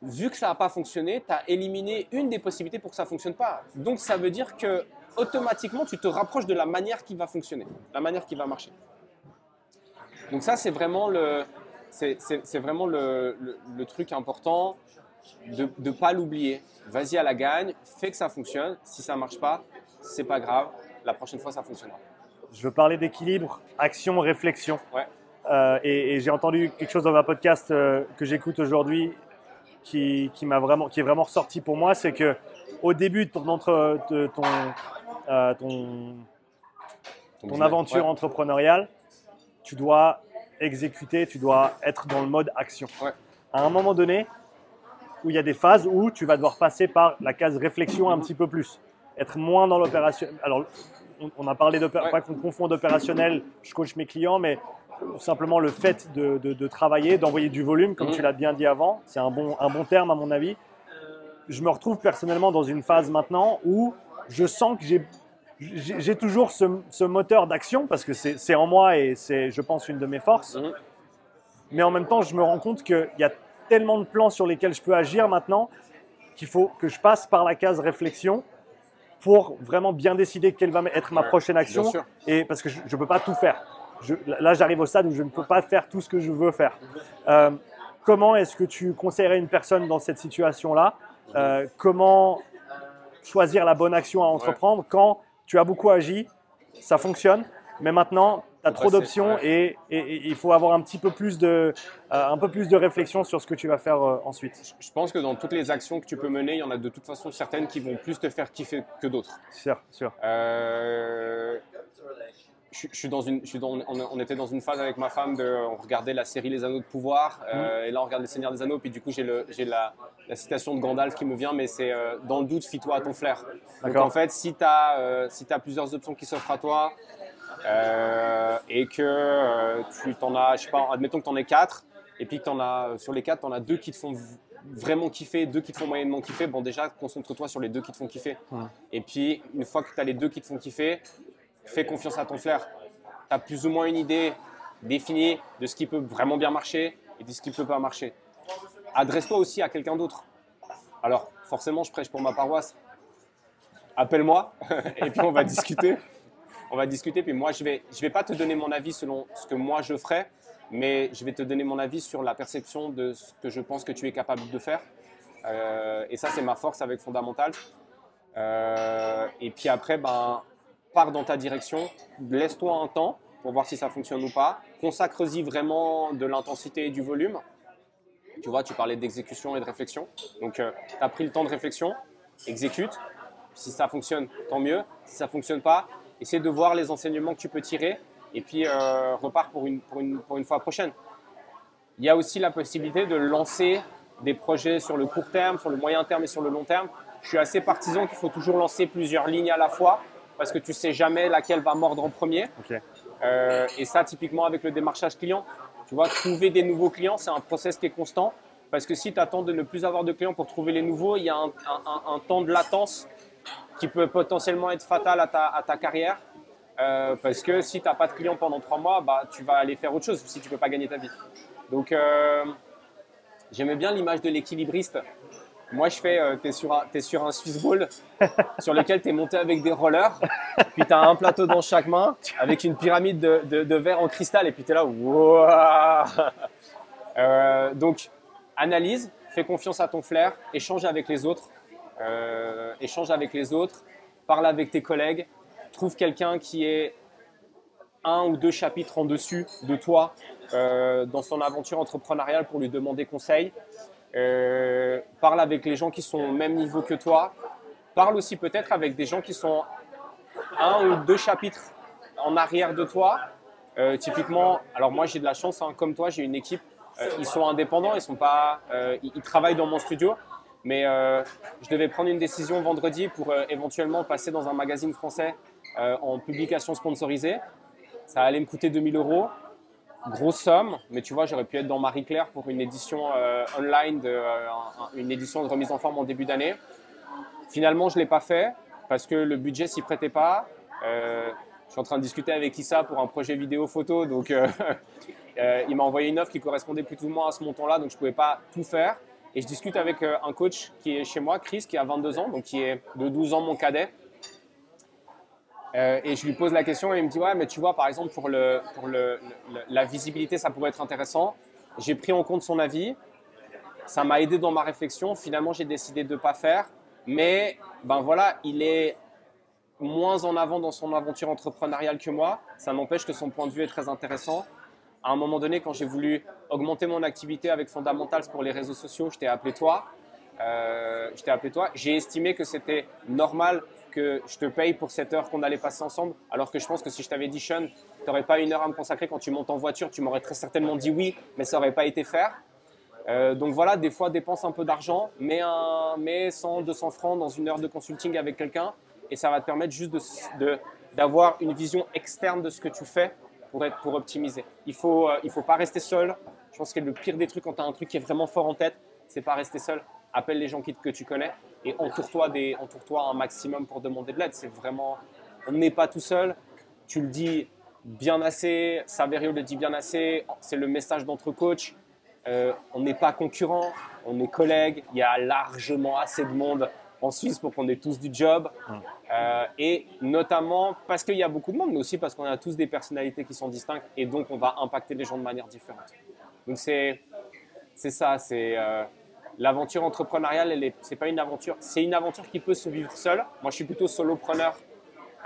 vu que ça n'a pas fonctionné, tu as éliminé une des possibilités pour que ça ne fonctionne pas. Donc ça veut dire que automatiquement, tu te rapproches de la manière qui va fonctionner, la manière qui va marcher. Donc ça, c'est vraiment le, c'est vraiment le, le- le truc important de ne pas l'oublier. Vas-y à la gagne, fais que ça fonctionne. Si ça ne marche pas, c'est pas grave. La prochaine fois, ça fonctionnera. Je veux parler d'équilibre, action, réflexion. Ouais. Euh, et et j'ai entendu quelque chose dans un podcast euh, que j'écoute aujourd'hui qui, qui, m'a vraiment, qui est vraiment ressorti pour moi, c'est que au début de ton, entre, de ton, euh, ton, ton aventure Ouais. entrepreneuriale, tu dois exécuter, tu dois être dans le mode action. Ouais. À un moment donné, où il y a des phases où tu vas devoir passer par la case réflexion un petit peu plus, être moins dans l'opération. Alors, on, on a parlé Ouais. pas qu'on confond d'opérationnel, je coach mes clients, mais simplement le fait de, de- de travailler, d'envoyer du volume, comme Mhm. tu l'as bien dit avant, c'est un bon, un bon terme à mon avis. Je me retrouve personnellement dans une phase maintenant où je sens que j'ai j'ai toujours ce, ce moteur d'action parce que c'est en moi et c'est, je pense, une de mes forces. Mhm. Mais en même temps, je me rends compte qu'il y a tellement de plans sur lesquels je peux agir maintenant qu'il faut que je passe par la case réflexion pour vraiment bien décider quelle va être ma prochaine action. Et parce que je ne peux pas tout faire. Je- là, j'arrive au stade où je ne peux pas faire tout ce que je veux faire. Euh, comment est-ce que tu conseillerais une personne dans cette situation-là? Euh, Comment choisir la bonne action à entreprendre quand tu as beaucoup agi, ça fonctionne, mais maintenant tu as trop d'options et il faut avoir un petit peu plus de, euh, un peu plus de réflexion sur ce que tu vas faire euh, ensuite. Je pense que dans toutes les actions que tu peux mener, il y en a de toute façon certaines qui vont plus te faire kiffer que d'autres. Sûr, sûr. Euh, je, je suis dans une, je suis dans- on, on était dans une phase avec ma femme de, on regardait la série Les Anneaux de pouvoir, euh, et là on regarde Les Seigneurs des Anneaux, puis du coup j'ai le, j'ai la, la citation de Gandalf qui me vient, mais c'est euh, dans le doute, fie-toi à ton flair. Donc en fait, si tu as, si as plusieurs options qui s'offrent à toi, euh, et que euh, tu t'en as, je sais pas, admettons que tu en aies quatre, et puis que t'en as, sur les quatre, tu en as deux qui te font vraiment kiffer, deux qui te font moyennement kiffer, bon déjà concentre-toi sur les deux qui te font kiffer. Ouais. Et puis une fois que tu as les deux qui te font kiffer, fais confiance à ton flair. Tu as plus ou moins une idée définie de ce qui peut vraiment bien marcher et de ce qui ne peut pas marcher. Adresse-toi aussi à quelqu'un d'autre. Alors, forcément, je prêche pour ma paroisse. Appelle-moi et puis on va discuter. On va discuter, puis moi, je ne vais, je vais pas te donner mon avis selon ce que moi je ferais, mais je vais te donner mon avis sur la perception de ce que je pense que tu es capable de faire. Euh, et ça, c'est ma force avec Fondamental. Euh, et puis après, ben, pars dans ta direction, laisse-toi un temps pour voir si ça fonctionne ou pas. Consacre-y vraiment de l'intensité et du volume. Tu vois, tu parlais d'exécution et de réflexion. Donc, tu as pris le temps de réflexion, exécute. Si ça fonctionne, tant mieux. Si ça fonctionne pas, essaie de voir les enseignements que tu peux tirer et puis euh, repars pour une, pour, une, pour une fois prochaine. Il y a aussi la possibilité de lancer des projets sur le court terme, sur le moyen terme et sur le long terme. Je suis assez partisan qu'il faut toujours lancer plusieurs lignes à la fois parce que tu sais jamais laquelle va mordre en premier. Euh, et ça, typiquement avec le démarchage client, tu vois, trouver des nouveaux clients, c'est un process qui est constant. Parce que si tu attends de ne plus avoir de clients pour trouver les nouveaux, il y a un, un- un- un temps de latence qui peut potentiellement être fatal à ta, à ta carrière. Euh, parce que si tu n'as pas de clients pendant trois mois, bah, tu vas aller faire autre chose si tu ne peux pas gagner ta vie. Donc, euh, j'aimais bien l'image de l'équilibriste. Moi, je fais, tu es, sur un- t'es sur un Swiss Ball sur lequel tu es monté avec des rollers, puis tu as un plateau dans chaque main avec une pyramide de, de- de verre en cristal, et puis tu es là, Wouah Euh, Donc, analyse, fais confiance à ton flair, échange avec les autres, euh, échange avec les autres, parle avec tes collègues, trouve quelqu'un qui est un ou deux chapitres en dessus de toi euh, dans son aventure entrepreneuriale pour lui demander conseil. Euh, parle avec les gens qui sont au même niveau que toi. Parle aussi peut-être avec des gens qui sont un ou deux chapitres en arrière de toi. Euh, typiquement, alors moi j'ai de la chance, hein, comme toi, j'ai une équipe. Euh, ils sont indépendants, ils sont pas, ils, travaillent dans mon studio, mais je devais prendre une décision vendredi pour éventuellement passer dans un magazine français en publication sponsorisée. Ça allait me coûter 2000 euros, grosse somme, mais tu vois, j'aurais pu être dans Marie Claire pour une édition euh, online, de, euh, un- un- une édition de remise en forme en début d'année. Finalement, je l'ai pas fait parce que le budget s'y prêtait pas. Euh, je suis en train de discuter avec Issa pour un projet vidéo photo, donc il m'a envoyé une offre qui correspondait plus ou moins à ce montant-là, donc je pouvais pas tout faire. Et je discute avec un coach qui est chez moi, Chris, qui a 22 ans, donc qui est de 12 ans mon cadet. Euh, et je lui pose la question et il me dit ouais mais tu vois par exemple pour, le, pour le, la visibilité ça pourrait être intéressant. J'ai pris en compte son avis, ça m'a aidé dans ma réflexion. Finalement j'ai décidé de ne pas faire, mais ben voilà il est moins en avant dans son aventure entrepreneuriale que moi. Ça n'empêche que son point de vue est très intéressant. À un moment donné quand j'ai voulu augmenter mon activité avec Fundamentals pour les réseaux sociaux, je t'ai appelé toi. Euh, je t'ai appelé toi. J'ai estimé que c'était normal que je te paye pour cette heure qu'on allait passer ensemble, alors que je pense que si je t'avais dit Sean, tu n'aurais pas une heure à me consacrer quand tu montes en voiture, tu m'aurais très certainement dit oui, mais ça n'aurait pas été faire. Euh, donc voilà, des fois dépense un peu d'argent, mets, un, mets 100, 200 francs dans une heure de consulting avec quelqu'un et ça va te permettre juste d'avoir une vision externe de ce que tu fais pour, optimiser. Il ne faut, euh, faut pas rester seul. Je pense que le pire des trucs quand tu as un truc qui est vraiment fort en tête, c'est pas rester seul. Appelle les gens que tu connais et entoure-toi des- entoure-toi un maximum pour demander de l'aide. C'est vraiment, on n'est pas tout seul. Tu le dis bien assez, Saverio le dit bien assez. C'est le message d'entre coachs. Euh, on n'est pas concurrents, on est collègues. Il y a largement assez de monde en Suisse pour qu'on ait tous du job. Euh, et notamment parce qu'il y a beaucoup de monde, mais aussi parce qu'on a tous des personnalités qui sont distinctes et donc on va impacter les gens de manière différente. Donc c'est c'est ça, c'est euh, l'aventure entrepreneuriale. C'est pas une aventure, c'est une aventure qui peut se vivre seule. Moi, je suis plutôt solopreneur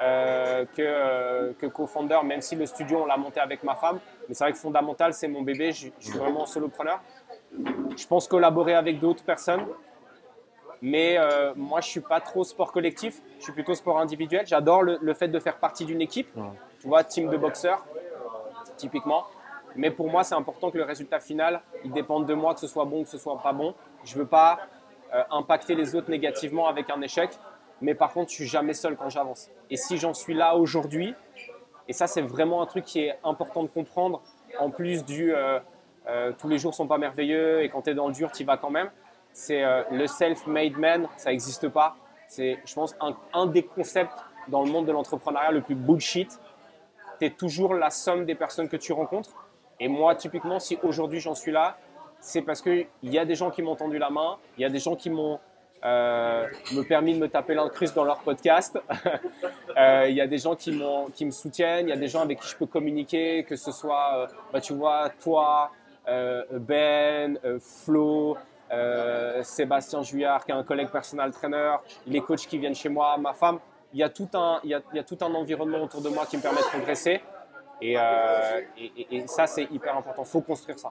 euh, que euh, que co-founder, même si le studio on l'a monté avec ma femme. Mais c'est vrai que fondamental, c'est mon bébé. Je, je suis vraiment solopreneur. Je pense collaborer avec d'autres personnes. Mais euh, moi, je suis pas trop sport collectif. Je suis plutôt sport individuel. J'adore le, le fait de faire partie d'une équipe. Tu vois, team de boxeurs, typiquement. Mais pour moi, c'est important que le résultat final, il dépende de moi, que ce soit bon, que ce soit pas bon. Je veux pas euh, impacter les autres négativement avec un échec. Mais par contre, je suis jamais seul quand j'avance. Et si j'en suis là aujourd'hui, et ça, c'est vraiment un truc qui est important de comprendre, en plus du euh, euh, tous les jours sont pas merveilleux et quand tu es dans le dur, tu vas quand même. C'est le self-made man, ça n'existe pas. C'est, je pense, un, un des concepts dans le monde de l'entrepreneuriat le plus bullshit. Tu es toujours la somme des personnes que tu rencontres. Et moi, typiquement, si aujourd'hui j'en suis là, c'est parce qu'il y a des gens qui m'ont tendu la main, il y a des gens qui m'ont euh, me permis de me taper l'incruste dans leur podcast. Euh, Il y a des gens qui, m'ont- qui me soutiennent, il y a des gens avec qui je peux communiquer, que ce soit, euh, bah, tu vois, toi, Ben, Flo, Sébastien Juillard, qui est un collègue personal trainer, les coachs qui viennent chez moi, ma femme. Il y a tout un, il y a, y a tout un environnement autour de moi qui me permet de progresser. Et, et- et ça, c'est hyper important. Il faut construire ça.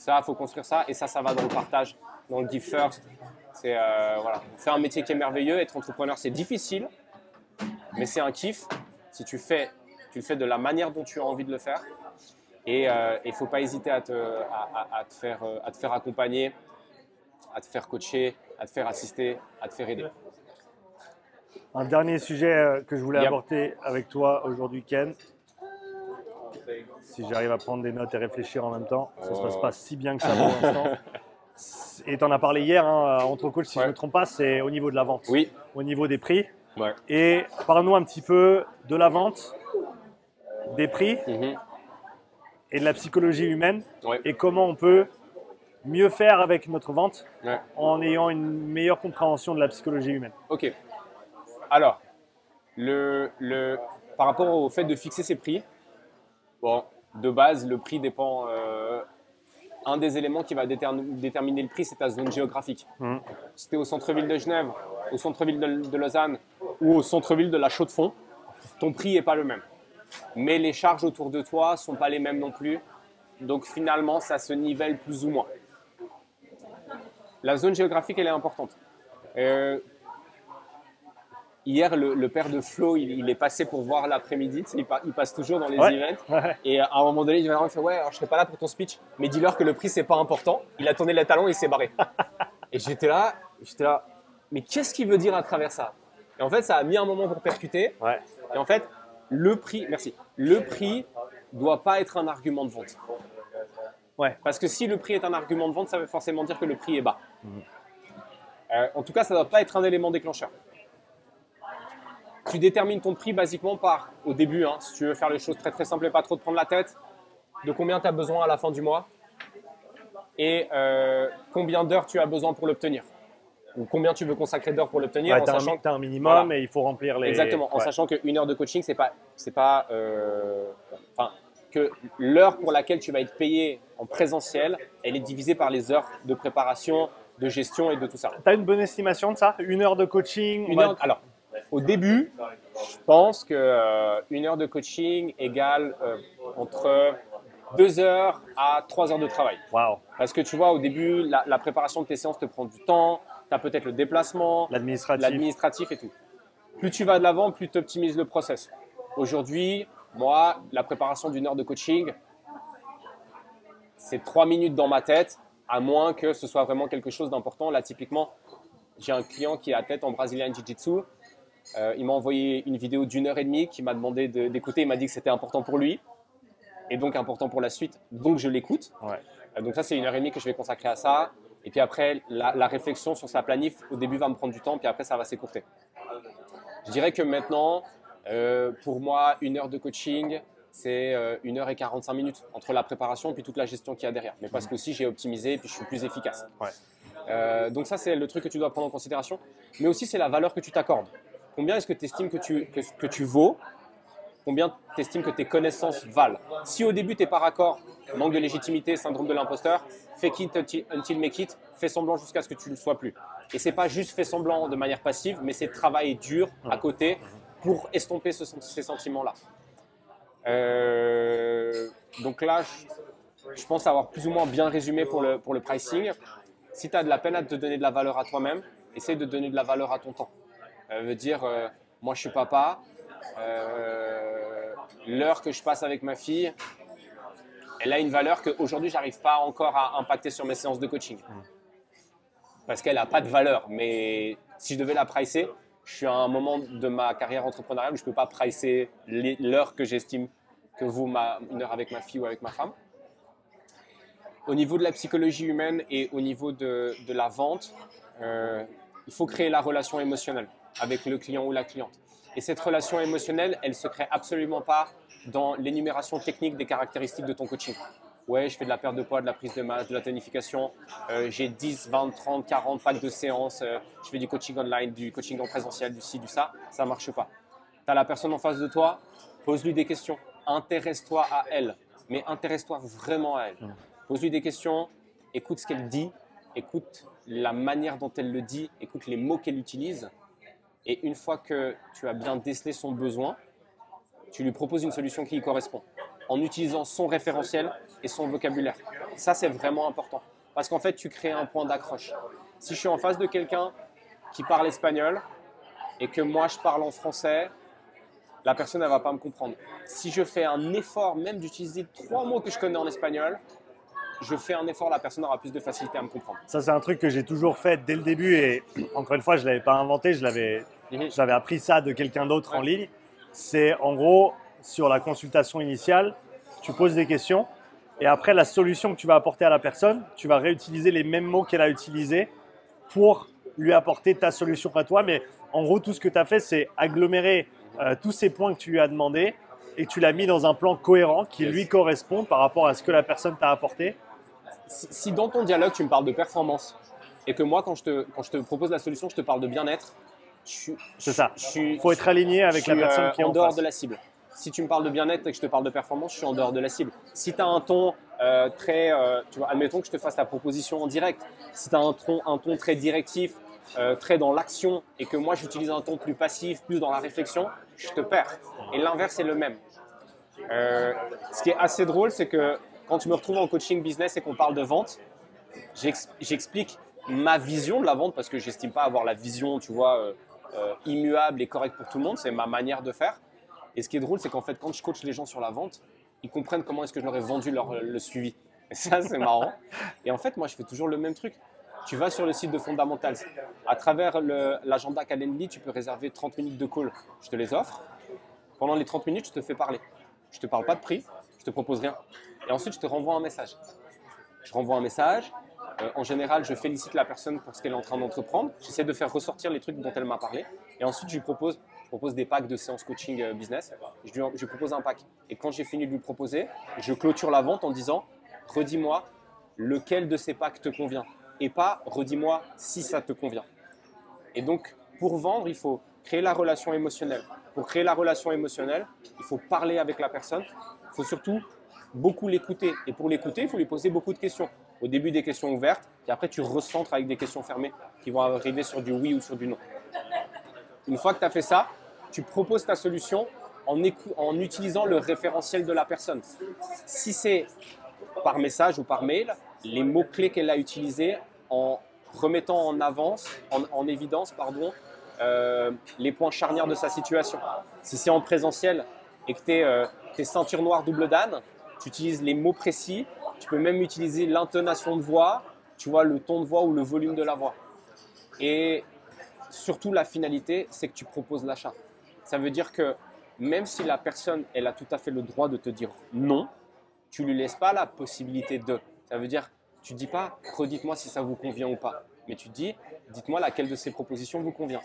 Ça, il faut construire ça. Et ça, ça va dans le partage, dans le give first. C'est euh, voilà, faire un métier qui est merveilleux. Être entrepreneur, c'est difficile, mais c'est un kiff. Si tu fais, tu le fais de la manière dont tu as envie de le faire. Et il ne faut pas hésiter à te, à, à- à te faire, euh, à te faire accompagner, à te faire coacher, à te faire assister, à te faire aider. Un dernier sujet euh, que je voulais Yep. aborder avec toi aujourd'hui, Ken. Si j'arrive à prendre des notes et réfléchir en même temps, ça se passe Oh. pas si bien que ça pour l'instant. Et tu en as parlé hier, hein, entre coachs, si je ne me trompe pas, c'est au niveau de la vente, Oui. au niveau des prix. Ouais. Et parle-nous un petit peu de la vente, des prix Mhm. et de la psychologie humaine Ouais. et comment on peut mieux faire avec notre vente en ayant une meilleure compréhension de la psychologie humaine. Ok. Alors, le, le, par rapport au fait de fixer ses prix, bon, de base, le prix dépend. euh, un des éléments qui va déterminer, le prix, c'est ta zone géographique. Mhm. Si tu es au centre-ville de Genève, au centre-ville de, de Lausanne ou au centre-ville de la Chaux-de-Fonds, ton prix n'est pas le même. Mais les charges autour de toi sont pas les mêmes non plus. Donc finalement, ça se nivelle plus ou moins. La zone géographique, elle est importante. Euh, hier, le, père de Flo, il, est passé pour voir l'après-midi. Il, il, passe toujours dans les events. Et à un moment donné, il me fait Ouais, alors je serai pas là pour ton speech, mais dis-leur que le prix, c'est pas important. Il a tourné les talons et il s'est barré. et j'étais là, j'étais là, mais qu'est-ce qu'il veut dire à travers ça? Et en fait, ça a mis un moment pour percuter. Et en fait, le prix, merci, le prix doit pas être un argument de vente. Ouais. Parce que si le prix est un argument de vente, ça veut forcément dire que le prix est bas. Mhm. Euh, en tout cas, ça ne doit pas être un élément déclencheur. Tu détermines ton prix basiquement par, au début, hein, si tu veux faire les choses très très simples et pas trop te prendre la tête, de combien tu as besoin à la fin du mois et euh, combien d'heures tu as besoin pour l'obtenir. Ou combien tu veux consacrer d'heures pour l'obtenir. en sachant que as un minimum et il faut remplir les. Exactement, en sachant qu'une heure de coaching, c'est pas. C'est pas euh, enfin, que l'heure pour laquelle tu vas être payé en présentiel, elle est divisée par les heures de préparation, de gestion et de tout ça. Tu as une bonne estimation de ça? Une heure de coaching une heure, Alors, au début, je pense que euh, une heure de coaching égale euh, entre deux heures à trois heures de travail. Wow. Parce que tu vois, au début, la, préparation de tes séances te prend du temps, tu as peut-être le déplacement, l'administratif et tout. Plus tu vas de l'avant, plus tu optimises le process. Aujourd'hui, moi, la préparation d'une heure de coaching, c'est trois minutes dans ma tête, à moins que ce soit vraiment quelque chose d'important. Là, typiquement, j'ai un client qui a tête en Brazilian Jiu-Jitsu. Euh, il m'a envoyé une vidéo d'une heure et demie qui m'a demandé d'écouter. Il m'a dit que c'était important pour lui et donc important pour la suite. Donc je l'écoute. Euh, donc ça, c'est une heure et demie que je vais consacrer à ça. Et puis après, la, réflexion sur sa planif, au début, va me prendre du temps, puis après, ça va s'écourter. Je dirais que maintenant, euh, pour moi, une heure de coaching, c'est une heure et 45 minutes entre la préparation et puis toute la gestion qu'il y a derrière. Mais parce que aussi j'ai optimisé et puis je suis plus efficace. Euh, donc ça, c'est le truc que tu dois prendre en considération. Mais aussi, c'est la valeur que tu t'accordes. Combien est-ce que tu estimes que tu, que, tu vaux Combien tu estimes que tes connaissances valent Si au début, tu n'es pas raccord, manque de légitimité, syndrome de l'imposteur, fake it until make it, fais semblant jusqu'à ce que tu ne le sois plus. Et c'est pas juste fais semblant de manière passive, mais c'est travailler dur à côté pour estomper ces sentiments-là. Euh, donc là, je, pense avoir plus ou moins bien résumé pour le, pour le pricing. Si tu as de la peine à te donner de la valeur à toi-même, essaie de donner de la valeur à ton temps. Ça veut dire, euh, moi je suis papa, euh, l'heure que je passe avec ma fille, elle a une valeur qu'aujourd'hui j'arrive pas encore à impacter sur mes séances de coaching. Parce qu'elle n'a pas de valeur. Mais si je devais la pricer, je suis à un moment de ma carrière entrepreneuriale où je ne peux pas pricer l'heure que j'estime que vaut ma, une heure avec ma fille ou avec ma femme. Au niveau de la psychologie humaine et au niveau de, de la vente, euh, il faut créer la relation émotionnelle avec le client ou la cliente. Et cette relation émotionnelle, elle ne se crée absolument pas dans l'énumération technique des caractéristiques de ton coaching. Ouais, je fais de la perte de poids, de la prise de masse, de la tonification, euh, j'ai 10, 20, 30, 40 packs de séances, euh, je fais du coaching online, du coaching en présentiel, du ci, du ça, ça ne marche pas. Tu as la personne en face de toi, pose-lui des questions, intéresse-toi à elle, mais intéresse-toi vraiment à elle. Pose-lui des questions, écoute ce qu'elle dit, écoute la manière dont elle le dit, écoute les mots qu'elle utilise, et une fois que tu as bien décelé son besoin, tu lui proposes une solution qui y correspond en utilisant son référentiel et son vocabulaire. Ça, c'est vraiment important. Parce qu'en fait, tu crées un point d'accroche. Si je suis en face de quelqu'un qui parle espagnol et que moi, je parle en français, la personne, elle va pas me comprendre. Si je fais un effort même d'utiliser trois mots que je connais en espagnol, je fais un effort, la personne aura plus de facilité à me comprendre. Ça, c'est un truc que j'ai toujours fait dès le début et encore une fois, je ne l'avais pas inventé, je l'avais, mhm. j'avais appris ça de quelqu'un d'autre en ligne. C'est en gros, sur la consultation initiale, tu poses des questions et après la solution que tu vas apporter à la personne, tu vas réutiliser les mêmes mots qu'elle a utilisés pour lui apporter ta solution à toi. Mais en gros, tout ce que tu as fait, c'est agglomérer euh, tous ces points que tu lui as demandé et tu l'as mis dans un plan cohérent qui lui correspond par rapport à ce que la personne t'a apporté. Si, dans ton dialogue, tu me parles de performance et que moi, quand je te, quand je te propose la solution, je te parle de bien-être, c'est ça. Il faut être aligné avec la personne euh, qui est en, dehors de la cible si tu me parles de bien-être et que je te parle de performance, je suis en dehors de la cible. Si tu as un ton euh, très, euh, tu vois, admettons que je te fasse la proposition en direct, si tu as un ton, un ton très directif, très dans l'action et que moi j'utilise un ton plus passif, plus dans la réflexion, je te perds. Et l'inverse est le même. ce qui est assez drôle, c'est que quand je me retrouve en coaching business et qu'on parle de vente, j'ex- j'explique ma vision de la vente parce que j'estime pas avoir la vision, tu vois, euh, euh, immuable et correcte pour tout le monde. C'est ma manière de faire. Et ce qui est drôle, c'est qu'en fait, quand je coach les gens sur la vente, ils comprennent comment est-ce que je leur ai vendu leur, le suivi. Et ça, c'est marrant. Et en fait, moi, je fais toujours le même truc. Tu vas sur le site de Fundamentals. À travers l'agenda Calendly, tu peux réserver 30 minutes de call. Je te les offre. Pendant les 30 minutes, je te fais parler. Je te parle pas de prix, je te propose rien. Et ensuite, je te renvoie un message. Je renvoie un message. Euh, en général, je félicite la personne pour ce qu'elle est en train d'entreprendre. J'essaie de faire ressortir les trucs dont elle m'a parlé. Et ensuite, je lui propose, des packs de séances coaching euh, business. Je lui, je lui propose un pack. Et quand j'ai fini de lui proposer, je clôture la vente en disant redis-moi lequel de ces packs te convient. Et pas redis-moi si ça te convient. Et donc, pour vendre, il faut créer la relation émotionnelle. Pour créer la relation émotionnelle, il faut parler avec la personne. Il faut surtout beaucoup l'écouter. Et pour l'écouter, il faut lui poser beaucoup de questions. Au début, des questions ouvertes, et après, tu recentres avec des questions fermées qui vont arriver sur du oui ou sur du non. Une fois que tu as fait ça, tu proposes ta solution en, en utilisant le référentiel de la personne. Si c'est par message ou par mail, les mots-clés qu'elle a utilisés en remettant en avance, en, en évidence, pardon, euh, les points charnières de sa situation. Si c'est en présentiel et que tu es, ceinture noire double dan, tu utilises les mots précis, tu peux même utiliser l'intonation de voix, tu vois, le ton de voix ou le volume de la voix. Et surtout, la finalité, c'est que tu proposes l'achat. Ça veut dire que même si la personne, elle a tout à fait le droit de te dire non, tu lui laisses pas la possibilité de. Ça veut dire, tu dis pas, redites-moi si ça vous convient ou pas, mais tu dis, dites-moi laquelle de ces propositions vous convient.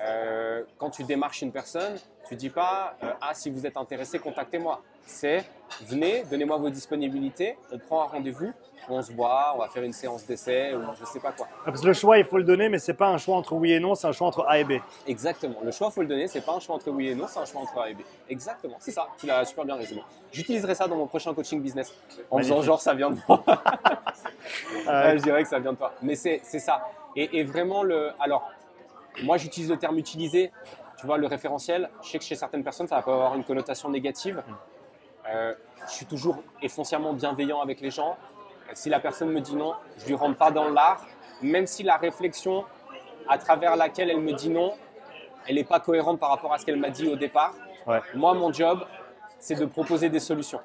Euh, quand tu démarches une personne, tu dis pas, euh, ah si vous êtes intéressé, contactez-moi. C'est, venez, donnez-moi vos disponibilités, on prend un rendez-vous, on se voit, on va faire une séance d'essai ou je sais pas quoi. Ah, Parce que le choix, il faut le donner, mais c'est pas un choix entre oui et non, c'est un choix entre A et B. Exactement. Le choix, faut le donner. C'est pas un choix entre oui et non, c'est un choix entre A et B. Exactement. C'est ça. Tu l'as super bien résumé. J'utiliserai ça dans mon prochain coaching business. En faisant Magnifique. genre ça vient de moi. Euh, je dirais que ça vient de toi. Mais c'est c'est ça. Et, et vraiment, le. Alors, moi, j'utilise le terme utilisé. Tu vois, le référentiel. Je sais que chez certaines personnes, ça va pas avoir une connotation négative. Euh, je suis toujours et foncièrement bienveillant avec les gens. Si la personne me dit non, je lui rentre pas dans l'art, même si la réflexion à travers laquelle elle me dit non, elle n'est pas cohérente par rapport à ce qu'elle m'a dit au départ. Ouais. Moi, mon job, c'est de proposer des solutions.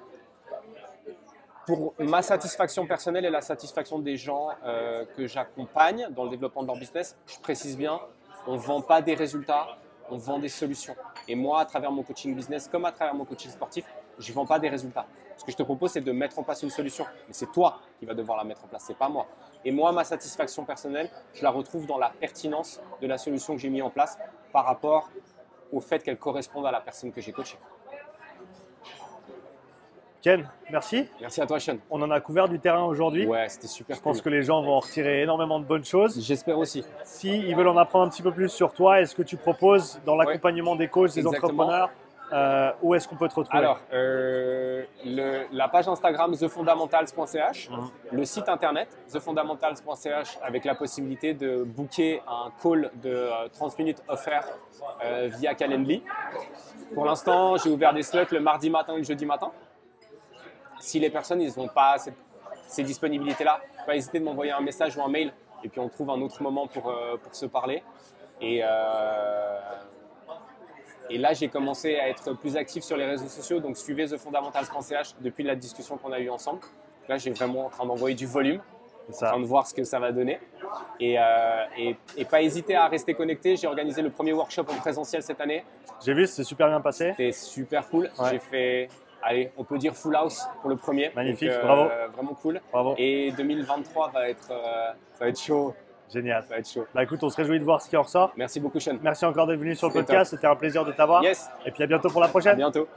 Pour ma satisfaction personnelle et la satisfaction des gens euh, que j'accompagne dans le développement de leur business, je précise bien, on ne vend pas des résultats, on vend des solutions. Et moi, à travers mon coaching business, comme à travers mon coaching sportif, je ne vends pas des résultats. Ce que je te propose, c'est de mettre en place une solution. Mais c'est toi qui vas devoir la mettre en place, c'est pas moi. Et moi, ma satisfaction personnelle, je la retrouve dans la pertinence de la solution que j'ai mise en place par rapport au fait qu'elle corresponde à la personne que j'ai coachée. Ken, merci. Merci à toi, Sean. On en a couvert du terrain aujourd'hui. Ouais, c'était super Je pense que les gens vont en retirer énormément de bonnes choses. J'espère aussi. Si ils veulent en apprendre un petit peu plus sur toi, est-ce que tu proposes dans l'accompagnement des coachs, des Exactement. entrepreneurs, euh, où est-ce qu'on peut te retrouver? Alors, euh, le- la page Instagram thefundamentals.ch, Mhm. le site internet thefundamentals.ch avec la possibilité de booker un call de euh, 30 minutes offert euh, via Calendly. Pour l'instant, j'ai ouvert des slots le mardi matin et le jeudi matin. Si les personnes n'ont pas cette- ces disponibilités-là, pas hésiter de m'envoyer un message ou un mail et puis on trouve un autre moment pour, euh, pour se parler. Et, euh, et là, j'ai commencé à être plus actif sur les réseaux sociaux, donc suivez thefundamentals.ch depuis la discussion qu'on a eue ensemble. Là, j'ai vraiment en train d'envoyer du volume, en train de voir ce que ça va donner. Et, euh, et, et pas hésiter à rester connecté. J'ai organisé le premier workshop en présentiel cette année. J'ai vu, c'est super bien passé. C'était super cool. Ouais. J'ai fait, allez, on peut dire full house pour le premier. Magnifique, Donc, euh, bravo. Vraiment cool. Bravo. Et 2023 va être, euh, ça va être chaud. Génial. Ça va être chaud. Bah écoute, on se réjouit de voir ce qui en ressort. Merci beaucoup, Sean. Merci encore d'être venu sur le podcast. C'était un plaisir de t'avoir. Yes, Et puis à bientôt pour la à prochaine. bientôt.